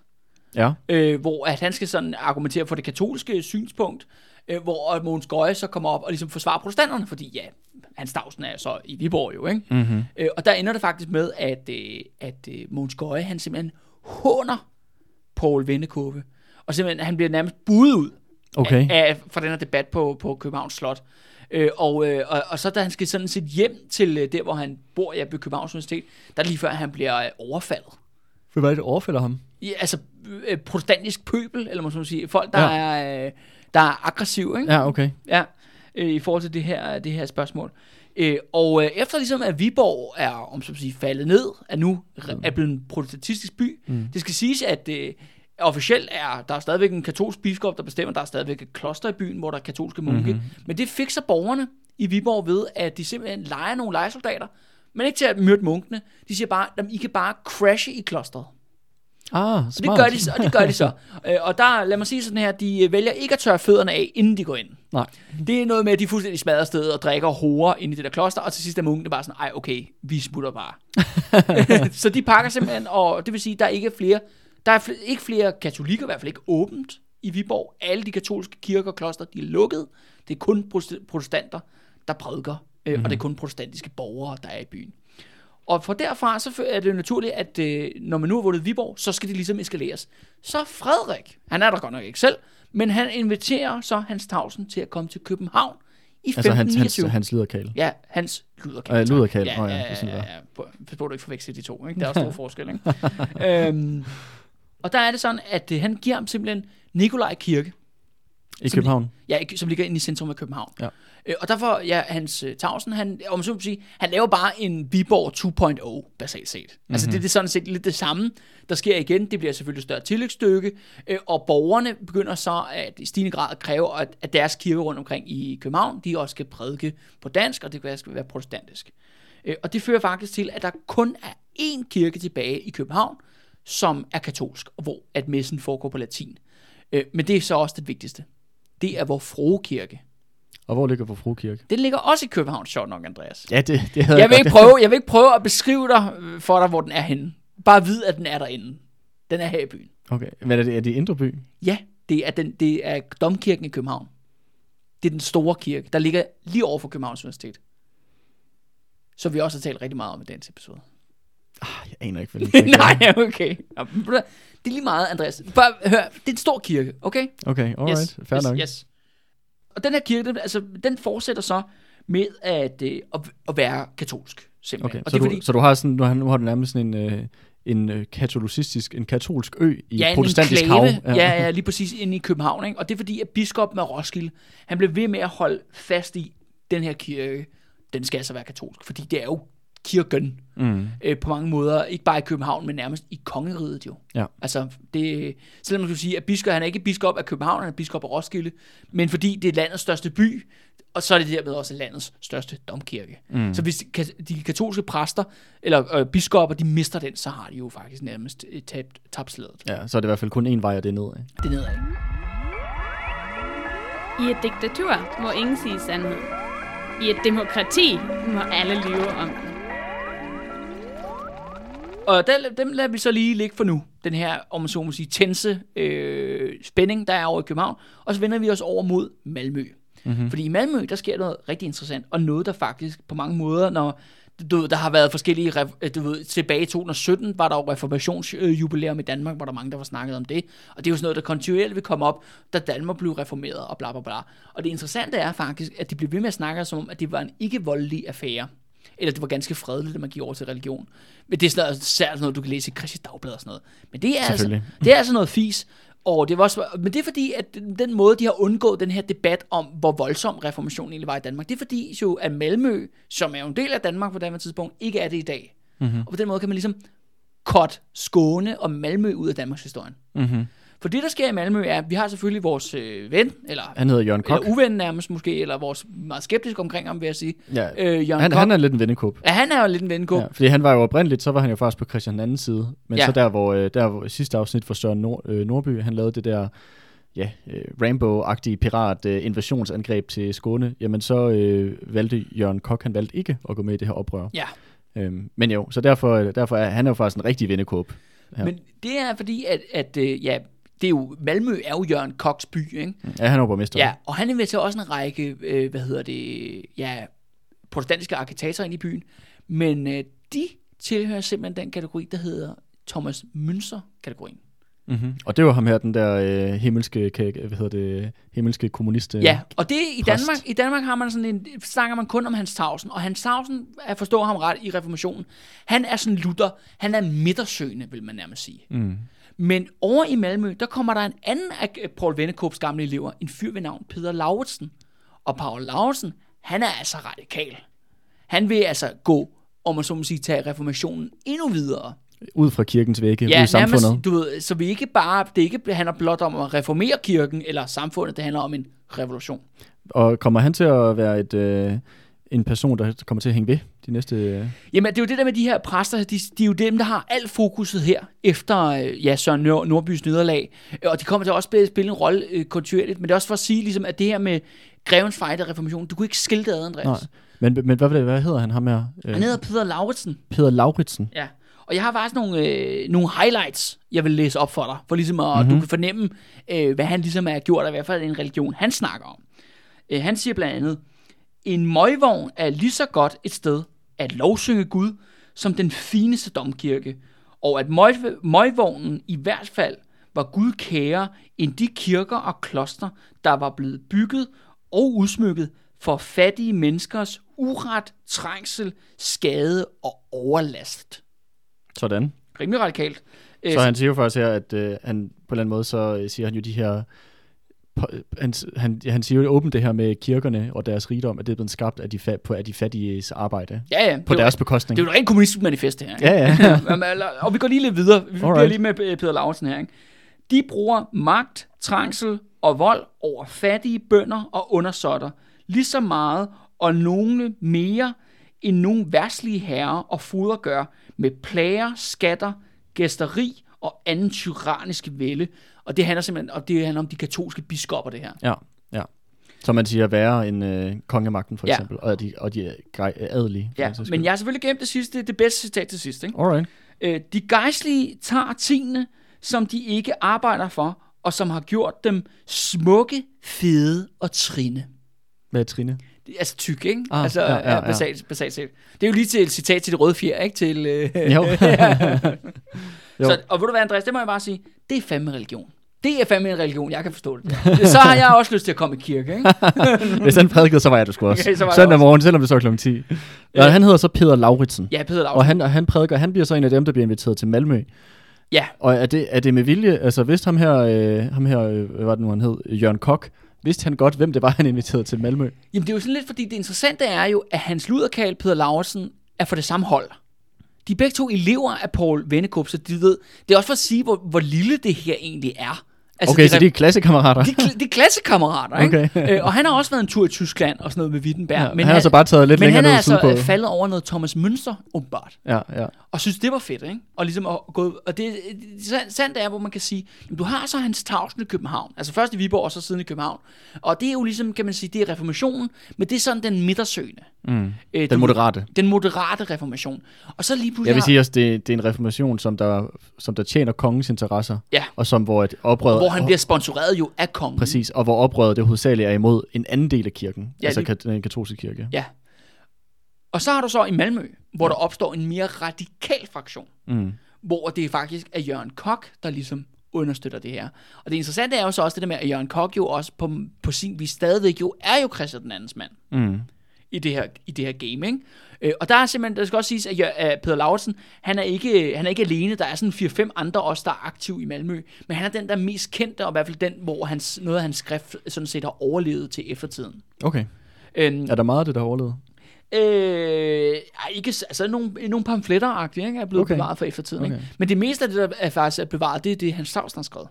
ja. øh, hvor at han skal sådan argumentere for det katolske synspunkt, øh, hvor Mogens Gøje så kommer op og ligesom forsvarer protestanterne, fordi ja, Hans Stavsen er så i Viborg jo, ikke? Mm-hmm. Øh, og der ender det faktisk med, at, øh, at øh, Mogens Gøje, han simpelthen håner Paul Vennekåbe, og simpelthen, han bliver nærmest budet ud okay. af, af, fra den her debat på, på Københavns Slot. Øh, og, øh, og, og så da han skal sådan set hjem til øh, der, hvor han bor ja, på Københavns Universitet, der er lige før han bliver øh, overfaldet. For hvad er det, overfalder ham? Ja, altså øh, protestantisk pøbel, eller må man sige. Folk, der, ja. er, øh, der er aggressiv, ikke? Ja, okay. Ja, øh, i forhold til det her, det her spørgsmål. Øh, og øh, efter ligesom, at Viborg er, om så at sige, faldet ned, er nu er blevet en protestantisk by, mm. det skal siges, at øh, officielt er der er stadigvæk en katolsk biskop, der bestemmer, der er stadigvæk et kloster i byen, hvor der er katolske munke. Mm-hmm. Men det fikser borgerne i Viborg ved, at de simpelthen leger nogle legesoldater, men ikke til at myrde munkene. De siger bare, at I kan bare crashe i klosteret. Ah, smart. det gør de, så- og det gør de så. [LAUGHS] Øh, og der, lad mig sige sådan her, de øh, vælger ikke at tørre fødderne af, inden de går ind. Nej. Det er noget med, at de fuldstændig smadrer stedet og drikker horer ind i det der kloster, og til sidst er munkene bare sådan, ej okay, vi smutter bare. [LAUGHS] [LAUGHS] så de pakker simpelthen, og det vil sige, der er ikke flere, der er ikke flere katolikker, i hvert fald ikke åbent i Viborg. Alle de katolske kirker og kloster, de er lukket. Det er kun protestanter, der prædiker, øh, mm-hmm. og det er kun protestantiske borgere, der er i byen. Og fra derfra, så er det jo naturligt, at øh, når man nu har vundet Viborg, så skal det ligesom eskaleres. Så Frederik, han er der godt nok ikke selv, men han inviterer så Hans Tausen til at komme til København i Altså hans, hans, 1529. hans liderkale. Ja, hans luderkald. Øh, luderkald. Ja, Åh ja, ja, er ja, ja. Pas på, du ikke forveksler de to. Ikke? Der er stor [LAUGHS] forskel. Ikke? øhm, og der er det sådan, at øh, han giver ham simpelthen Nikolaj Kirke, I Som- København. ja, som ligger inde i centrum af København. Ja. Øh, og derfor, ja, hans uh, Tausen, han, om så sige, han laver bare en Viborg 2.0, basalt set. Mm-hmm. Altså det, det er sådan set lidt det samme, der sker igen. Det bliver selvfølgelig et større tillægsstykke, øh, og borgerne begynder så at i stigende grad at kræve, at, at deres kirker rundt omkring i København, de også skal prædike på dansk, og det kan skal være protestantisk. Øh, og det fører faktisk til, at der kun er én kirke tilbage i København, som er katolsk, og hvor at messen foregår på latin. Øh, men det er så også det vigtigste. Det er vor frue kirke. Og hvor ligger Vor Frue Kirke? Den ligger også i København, sjovt nok, Andreas. Ja, det, det havde Jeg vil, ikke prøve, jeg vil ikke prøve at beskrive dig øh, for dig, hvor den er henne. Bare vid, at den er derinde. Den er her i byen. Okay, men er det, er det Indre By? Ja, det er, den, det er Domkirken i København. Det er den store kirke, der ligger lige over for Københavns Universitet. Så vi også har talt rigtig meget om i dagens episode. Ah, jeg aner ikke, hvad [LAUGHS] kirke er. Nej, okay. Det er lige meget, Andreas. Bare hør, det er en stor kirke, okay? Okay, alright, yes, fair yes, nok. Yes. Og den her kirke, den, altså, den fortsætter så med at, øh, at, at være katolsk, simpelthen. Okay, og så, det er du, fordi, så du har sådan, nu har, nu har du nærmest sådan en, øh, en øh, katolicistisk, en katolsk ø i ja, en protestantisk enklave, hav. ja. ja, lige præcis inde i København. Ikke? Og det er fordi, at biskoppen af Roskilde, han blev ved med at holde fast i den her kirke. Den skal altså være katolsk, fordi det er jo kirken Mm. øh, på mange måder, ikke bare i København, men nærmest i kongeriget jo. Ja. Altså, det, selvom man skulle sige, at biskop, han er ikke biskop af København, han er biskop af Roskilde, men fordi det er landets største by, og så er det dermed også landets største domkirke. Mm. Så hvis de, katolske præster, eller øh, biskopper, de mister den, så har de jo faktisk nærmest øh, tabt, tabt slaget. ja, så er det i hvert fald kun én vej, og det er nedad. Det er nedad. I et diktatur må ingen sige sandhed. I et demokrati må alle lyve om den. Og der, dem lader vi så lige ligge for nu. Den her, om man så må sige, tense øh, spænding, der er over i København. Og så vender vi os over mod Malmø. Mm-hmm. Fordi i Malmø, der sker noget rigtig interessant, og noget, der faktisk på mange måder, når du ved, der har været forskellige, ref- du ved, tilbage i 2017 var der jo reformationsjubilæum i Danmark, hvor der mange, der var snakket om det. Og det er jo sådan noget, der kontinuerligt vil komme op, da Danmark blev reformeret og bla bla bla. Og det interessante er faktisk, at de blev ved med at snakke som om, at det var en ikke-voldelig affære. Eller det var ganske fredeligt, at man gik over til religion. Men det er sådan noget, særligt noget, du kan læse i Kristi Dagblad og sådan noget. Men det er, altså, det er altså noget fis. Og det var også, men det er fordi, at den måde, de har undgået den her debat om, hvor voldsom reformationen egentlig var i Danmark, det er fordi jo, at Malmø, som er jo en del af Danmark på det tidspunkt, ikke er det i dag. Mm-hmm. Og på den måde kan man ligesom cut Skåne og Malmø ud af Danmarks historien. Mm-hmm. For det, der sker i Malmø, er, at vi har selvfølgelig vores øh, ven, eller, Han hedder Jørgen Kok. eller uven nærmest måske, eller vores meget skeptiske omkring ham, vil jeg sige. Ja. Øh, Jørgen Han, Koch. han er lidt en vennekåb. Ja, han er jo lidt en vennekåb. Ja, fordi han var jo oprindeligt, så var han jo faktisk på Christian anden side. Men Ja. så der hvor, øh, der hvor sidste afsnit for Søren Nord, øh, Nordby, han lavede det der ja, øh, Rainbow-agtige pirat øh, invasionsangreb til Skåne, jamen så øh, valgte Jørgen Kok, han valgte ikke at gå med i det her oprør. Ja. Øhm, men jo, så derfor, derfor er han er jo faktisk en rigtig vennekåb. Ja. Men det er fordi, at, at øh, ja, det er jo, Malmø er jo Jørgen Koks by, ikke? Ja, han er borgmester. Ja, og han inviterer også en række, øh, hvad hedder det, ja, protestantiske arkitektrer ind i byen, men øh, de tilhører simpelthen den kategori, der hedder Thomas Münzer-kategorien. Mm-hmm. Og det var ham her, den der øh, himmelske, hvad hedder det, himmelske kommunist. Øh. Ja, og det i præst. Danmark, i Danmark har man sådan en, snakker man kun om Hans Tausen, og Hans Tausen, jeg forstår ham ret i reformationen, han er sådan Luther, han er midtersøgende, vil man nærmest sige. Mm. Men over i Malmø, der kommer der en anden af øh, Paul Vennekåbs gamle elever, en fyr ved navn Peter Lauritsen. Og Paul Lauritsen, han er altså radikal. Han vil altså gå, om man så må sige, tage reformationen endnu videre. Ud fra kirkens vægge, Ja, ud i samfundet. nærmest, du ved, så vi ikke bare, det ikke handler blot om at reformere kirken eller samfundet, det handler om en revolution. Og kommer han til at være et, øh, en person, der kommer til at hænge ved de næste... Øh, Jamen, det er jo det der med de her præster, de, de er jo dem, der har alt fokuset her, efter øh, ja, Søren Nør, Nordbys nederlag. Øh, Og de kommer til også spille, spille en rolle øh, kontinuerligt, men det er også for at sige, ligesom, at det her med Grevens Fight og reformationen, du kunne ikke skille det ad, Andreas. nej. Men, men hvad, hvad hedder han ham her? Øh, Han hedder Peter Lauritsen. Peter Lauritsen. Ja. Og jeg har faktisk nogle, øh, nogle highlights, jeg vil læse op for dig, for ligesom at mm-hmm. du kan fornemme, øh, hvad han ligesom er gjort, og i hvert fald en religion, han snakker om. Øh, han siger blandt andet, en møgvogn er lige så godt et sted at lovsynge Gud, som den fineste domkirke, og at møg, møgvognen i hvert fald var Gud kære end de kirker og kloster, der var blevet bygget og udsmykket for fattige menneskers uret, trængsel, skade og overlast Sådan. rimelig radikalt. Så han siger jo faktisk her, at øh, han på en eller anden måde, så øh, siger han jo de her... Han, han, han siger jo åbent det her med kirkerne og deres rigdom, at det er blevet skabt af de, fa- på af de fattiges arbejde. ja, ja, På det er deres jo, bekostning. det er jo et rent kommunistisk manifest, her. Ikke? Ja, ja. [LAUGHS] Og vi går lige lidt videre. Vi bliver Alright. lige med Peter Lauritsen her. Ikke? De bruger magt, trængsel og vold over fattige bønder og undersåtter lige så meget og nogle mere end nogle værslige herrer og fuder gør med plager, skatter, gæsteri og anden tyrannisk vælde. Og det handler simpelthen og det handler om de katolske biskopper, det her. Ja, ja. Som man siger, værre end øh, kongemagten for Ja. eksempel, og de, og de grej, adelige. Ja, men jeg har selvfølgelig gemt det sidste, det bedste citat til sidst. Ikke? Alright. Øh, de gejstlige tager tingene, som de ikke arbejder for, og som har gjort dem smukke, fede og trine. Hvad er Trine? Er Altså tyk, ikke? Ah, altså, ja, ja, ja. basalt, basalt set. Det er jo lige til et citat til det røde fjer, ikke? Til, øh, Jo. [LAUGHS] [LAUGHS] Jo. Så, og ved du hvad, Andreas, det må jeg bare sige, det er fandme religion. Det er fandme en religion, jeg kan forstå det. [LAUGHS] Så har jeg også lyst til at komme i kirke, ikke? [LAUGHS] Hvis han prædikede, så var jeg det sgu også. Okay, så var Søndag også. morgen, selvom det så klokken 10. Ja, Ja. han hedder så Peter Lauritsen. Ja, Peter Og Lausen. han, og han prædiker, han bliver så en af dem, der bliver inviteret til Malmø. Ja, Og er det, er det med vilje? Altså, vidste ham her, øh, ham her øh, hvad var det nu, han hed? Jørgen Kok. Vidste han godt, hvem det var, han inviterede til Malmø? Jamen det er jo sådan lidt, fordi det interessante er jo, at hans luderkal, Peter Lauritsen, er for det samme hold. De er begge to elever af Paul Vennekup, så de ved, det er også for at sige, hvor, hvor lille det her egentlig er. Altså, okay, det så de er klassekammerater. de, de er klassekammerater, ikke? Okay. øh, og han har også været en tur i Tyskland og sådan noget med Wittenberg. Ja, han har så bare taget lidt men længere han er ned altså øh, faldet over noget Thomas Münster, åbenbart. Ja, ja. Og synes, det var fedt, ikke? Og ligesom at gå, og det, det sandt- er, hvor man kan sige, jamen, du har så hans tavsen i København. Altså først i Viborg, og så siden i København. Og det er jo ligesom, kan man sige, det er reformationen, men det er sådan den midtersøgende. Mm. Øh, Den moderate. Den moderate reformation. Og så lige pludselig Jeg vil sige også, det, det er en reformation, som der, som der tjener kongens interesser. Ja. Og som hvor et oprør... hvor han bliver sponsoreret jo af kongen. Præcis, og hvor oprøret det hovedsageligt er imod en anden del af kirken. Ja, altså lige- den katolske kirke. Ja. Og så har du så i Malmø, hvor der opstår en mere radikal fraktion. Mm. hvor det faktisk er Jørgen Kok, der ligesom understøtter det her. Og det interessante er jo så også det der med, at Jørgen Kok jo også på, på sin vis stadigvæk jo er jo Christian den andens mand Mm. i det her, i det her game, ikke? Øh, og der er simpelthen, der skal også siges, at, Jør- at Peter Lauritsen, han er, ikke, han er ikke alene, der er sådan 4-5 andre også, der er aktive i Malmø, men han er den, der er mest kendte, og i hvert fald den, hvor hans, noget af hans skrift sådan set har overlevet til eftertiden. Okay. Øhm, Er der meget af det, der har overlevet? Øh, ikke, altså nogle, nogle pamfletter ikke, er blevet okay. Bevaret for eftertiden. Okay. Ikke? Men det meste af det, der er faktisk er bevaret, det er det, Hans Stavsen har skrevet.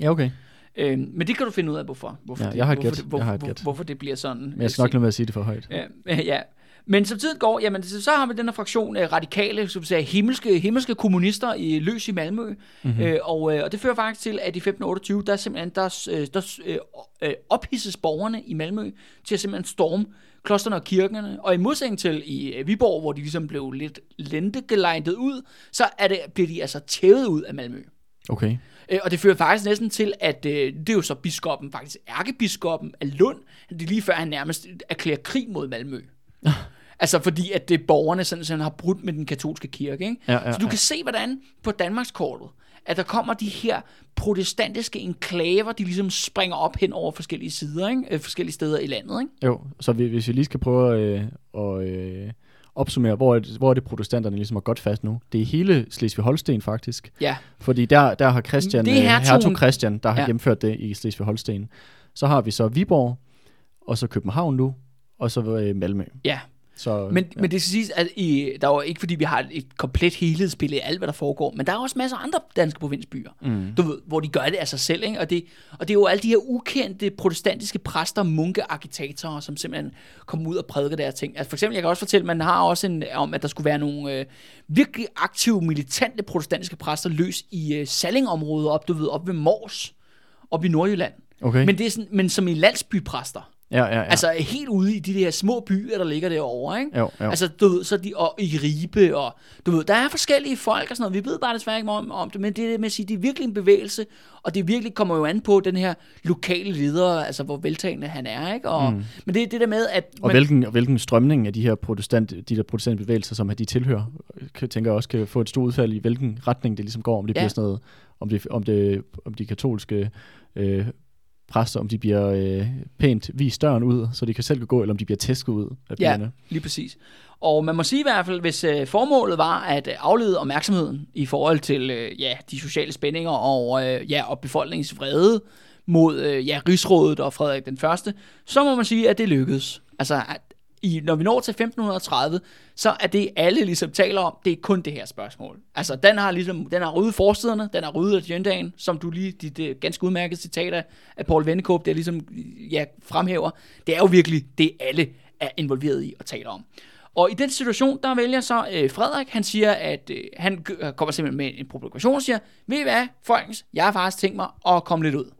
Ja, okay. Øh, men det kan du finde ud af, hvorfor. hvorfor Ja, det, jeg har et hvorfor gæt. Det, hvor, hvorfor bliver sådan. Men jeg skal nok lade med at sige det for højt. Ja, [LAUGHS] ja. Men som tiden går, jamen, så har vi den her fraktion af radikale, som siger, himmelske, himmelske kommunister i løs i Malmø. Mhm. Mm-hmm. Øh, og, øh, og det fører faktisk til, at i 1528, der simpelthen der, øh, der øh, ophidses borgerne i Malmø til at simpelthen storme klosterne og kirkerne. Og i modsætning til i øh, Viborg, hvor de ligesom blev lidt lentegelejtet ud, så er det, bliver de altså tævet ud af Malmø. Okay. Øh, og det fører faktisk næsten til, at øh, det er jo så biskoppen, faktisk ærkebiskoppen af Lund, det er lige før han nærmest erklærer krig mod Malmø. altså fordi, at det er borgerne sådan, sådan har brudt med den katolske kirke. Ikke? Ja, ja, så du ja. kan se, hvordan på Danmarkskortet, at der kommer de her protestantiske enklaver, de ligesom springer op hen over forskellige sider, ikke? Øh, forskellige steder i landet. Ikke? Jo, så vi, hvis vi lige skal prøve øh, at øh, opsummere, hvor er, det, hvor er det protestanterne ligesom er godt fast nu? Det er hele Slesvig-Holsten faktisk. Ja, Fordi der, der har Christian, Det er øh, hertug Christian, der har ja. gennemført det i Slesvig-Holsten. Så har vi så Viborg, og så København nu, og så øh, Malmø. ja. Så, Men, ja. men det skal siges, at i, der er jo ikke fordi, vi har et, et komplet helhedsbillede af alt, hvad der foregår, men der er også masser af andre danske provinsbyer, mm. du ved, hvor de gør det af sig selv. Ikke? Og, det, og det er jo alle de her ukendte protestantiske præster, munke, agitatorer, som simpelthen kommer ud og prædiker deres ting. Altså for eksempel, jeg kan også fortælle, at man har også en, om, at der skulle være nogle øh, virkelig aktive, militante protestantiske præster løs i øh, Sallingområdet op, du ved, op ved Mors, op i Nordjylland. Okay. Men, det er sådan, men som i landsbypræster. Ja, ja, ja. Altså helt ude i de der små byer, der ligger derovre, ikke? Jo, jo. Altså, du ved, så de og i Ribe, og du ved, der er forskellige folk og sådan noget. Vi ved bare desværre ikke om, om det, men det er med at sige, det er virkelig en bevægelse, og det virkelig kommer jo an på den her lokale leder, altså hvor veltagende han er, ikke? Og, mm. Men det er det der med, at... og hvilken, og hvilken strømning af de her protestant, de der protestantbevægelser, som de tilhører, kan, tænker jeg også kan få et stort udfald i, hvilken retning det ligesom går, om det Ja. bliver sådan noget, om, det, om, det, om de katolske øh, præster, om de bliver øh, pænt vist døren ud, så de kan selv gå, eller om de bliver tæsket ud af Ja, lige præcis. Og man må sige i hvert fald, hvis øh, formålet var at øh, aflede opmærksomheden i forhold til øh, ja, de sociale spændinger og, øh, ja, og befolkningens vrede mod øh, ja, rigsrådet og Frederik den Første, så må man sige, at det lykkedes. Altså, i, når vi når til 1530, så er det alle ligesom taler om, det er kun det her spørgsmål. Altså, den har ligesom, den har ryddet forsiderne, den har ryddet agendaen, som du lige, dit øh, ganske udmærkede citat af, af Paul Vennekåb, der ligesom, ja, fremhæver. Det er jo virkelig det, alle er involveret i og taler om. Og i den situation, der vælger så øh, Frederik, han siger, at øh, han kommer simpelthen med en provokation og siger, ved I hvad, folkens, jeg har faktisk tænkt mig at komme lidt ud.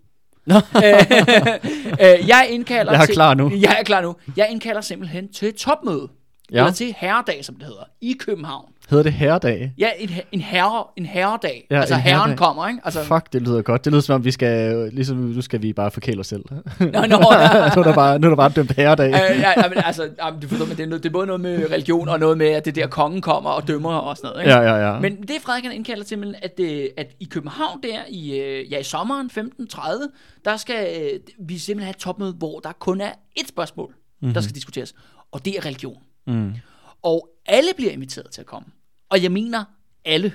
[LAUGHS] øh, jeg indkalder Jeg er til, klar nu. Jeg er klar nu. Jeg indkalder simpelthen til topmøde. Ja. Eller til herredag, som det hedder, i København. Hedder det herredag? Ja, en, en, herre, en herredag. Ja, altså en herren herredag. kommer, ikke? Altså, Fuck, det lyder godt. Det lyder som om, vi skal, ligesom nu skal vi bare forkæle os selv. Nå, nå, ja. [LAUGHS] nu, er der bare, nu er der bare dømt herredag. Øh, ja, ja, men altså, jamen, du forstår, men det, er, noget, det er både noget med religion og noget med, at det der kongen kommer og dømmer og sådan noget. Ikke? Ja, ja, ja. Men det Frederik han indkalder til, at, øh, at i København der, i, øh, ja, i sommeren 1530, der skal øh, vi simpelthen have et topmøde, hvor der kun er et spørgsmål, mm-hmm. der skal diskuteres, og det er religion. Mm. Og alle bliver inviteret til at komme. Og jeg mener alle.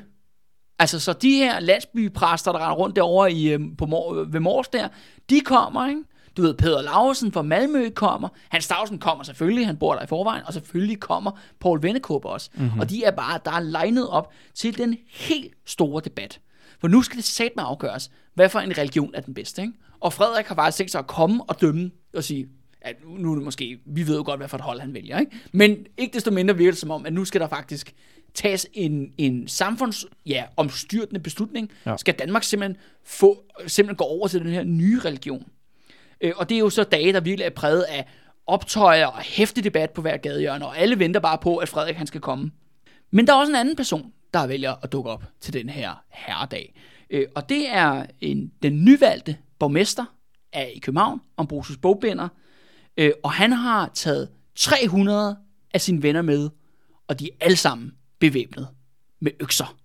Altså, så de her landsbypræster, der render rundt derovre i, øh, på Mor- ved Mors der, de kommer, ikke? Du ved, Peder Lausen fra Malmø kommer. Hans Stavsen kommer selvfølgelig, han bor der i forvejen. Og selvfølgelig kommer Paul Vennekåb også. Mm-hmm. Og de er bare, der er legnet op til den helt store debat. For nu skal det satme afgøres, hvad for en religion er den bedste, ikke? Og Frederik har faktisk tænkt sig at komme og dømme og sige, at nu er det måske, vi ved jo godt, hvad for et hold han vælger, ikke? Men ikke desto mindre virker det som om, at nu skal der faktisk tages en, en samfunds, ja, omstyrtende beslutning. Ja. Skal Danmark simpelthen, få, simpelthen gå over til den her nye religion? Øh, og det er jo så dage, der virkelig er præget af optøjer og hæftig debat på hver gadehjørne, og alle venter bare på, at Frederik han skal komme. Men der er også en anden person, der vælger at dukke op til den her herredag. Øh, og det er en, den nyvalgte borgmester af i København, Ambrosius Bogbinder. Øh, og han har taget 300 af sine venner med, og de er alle sammen bevæbnet med økser.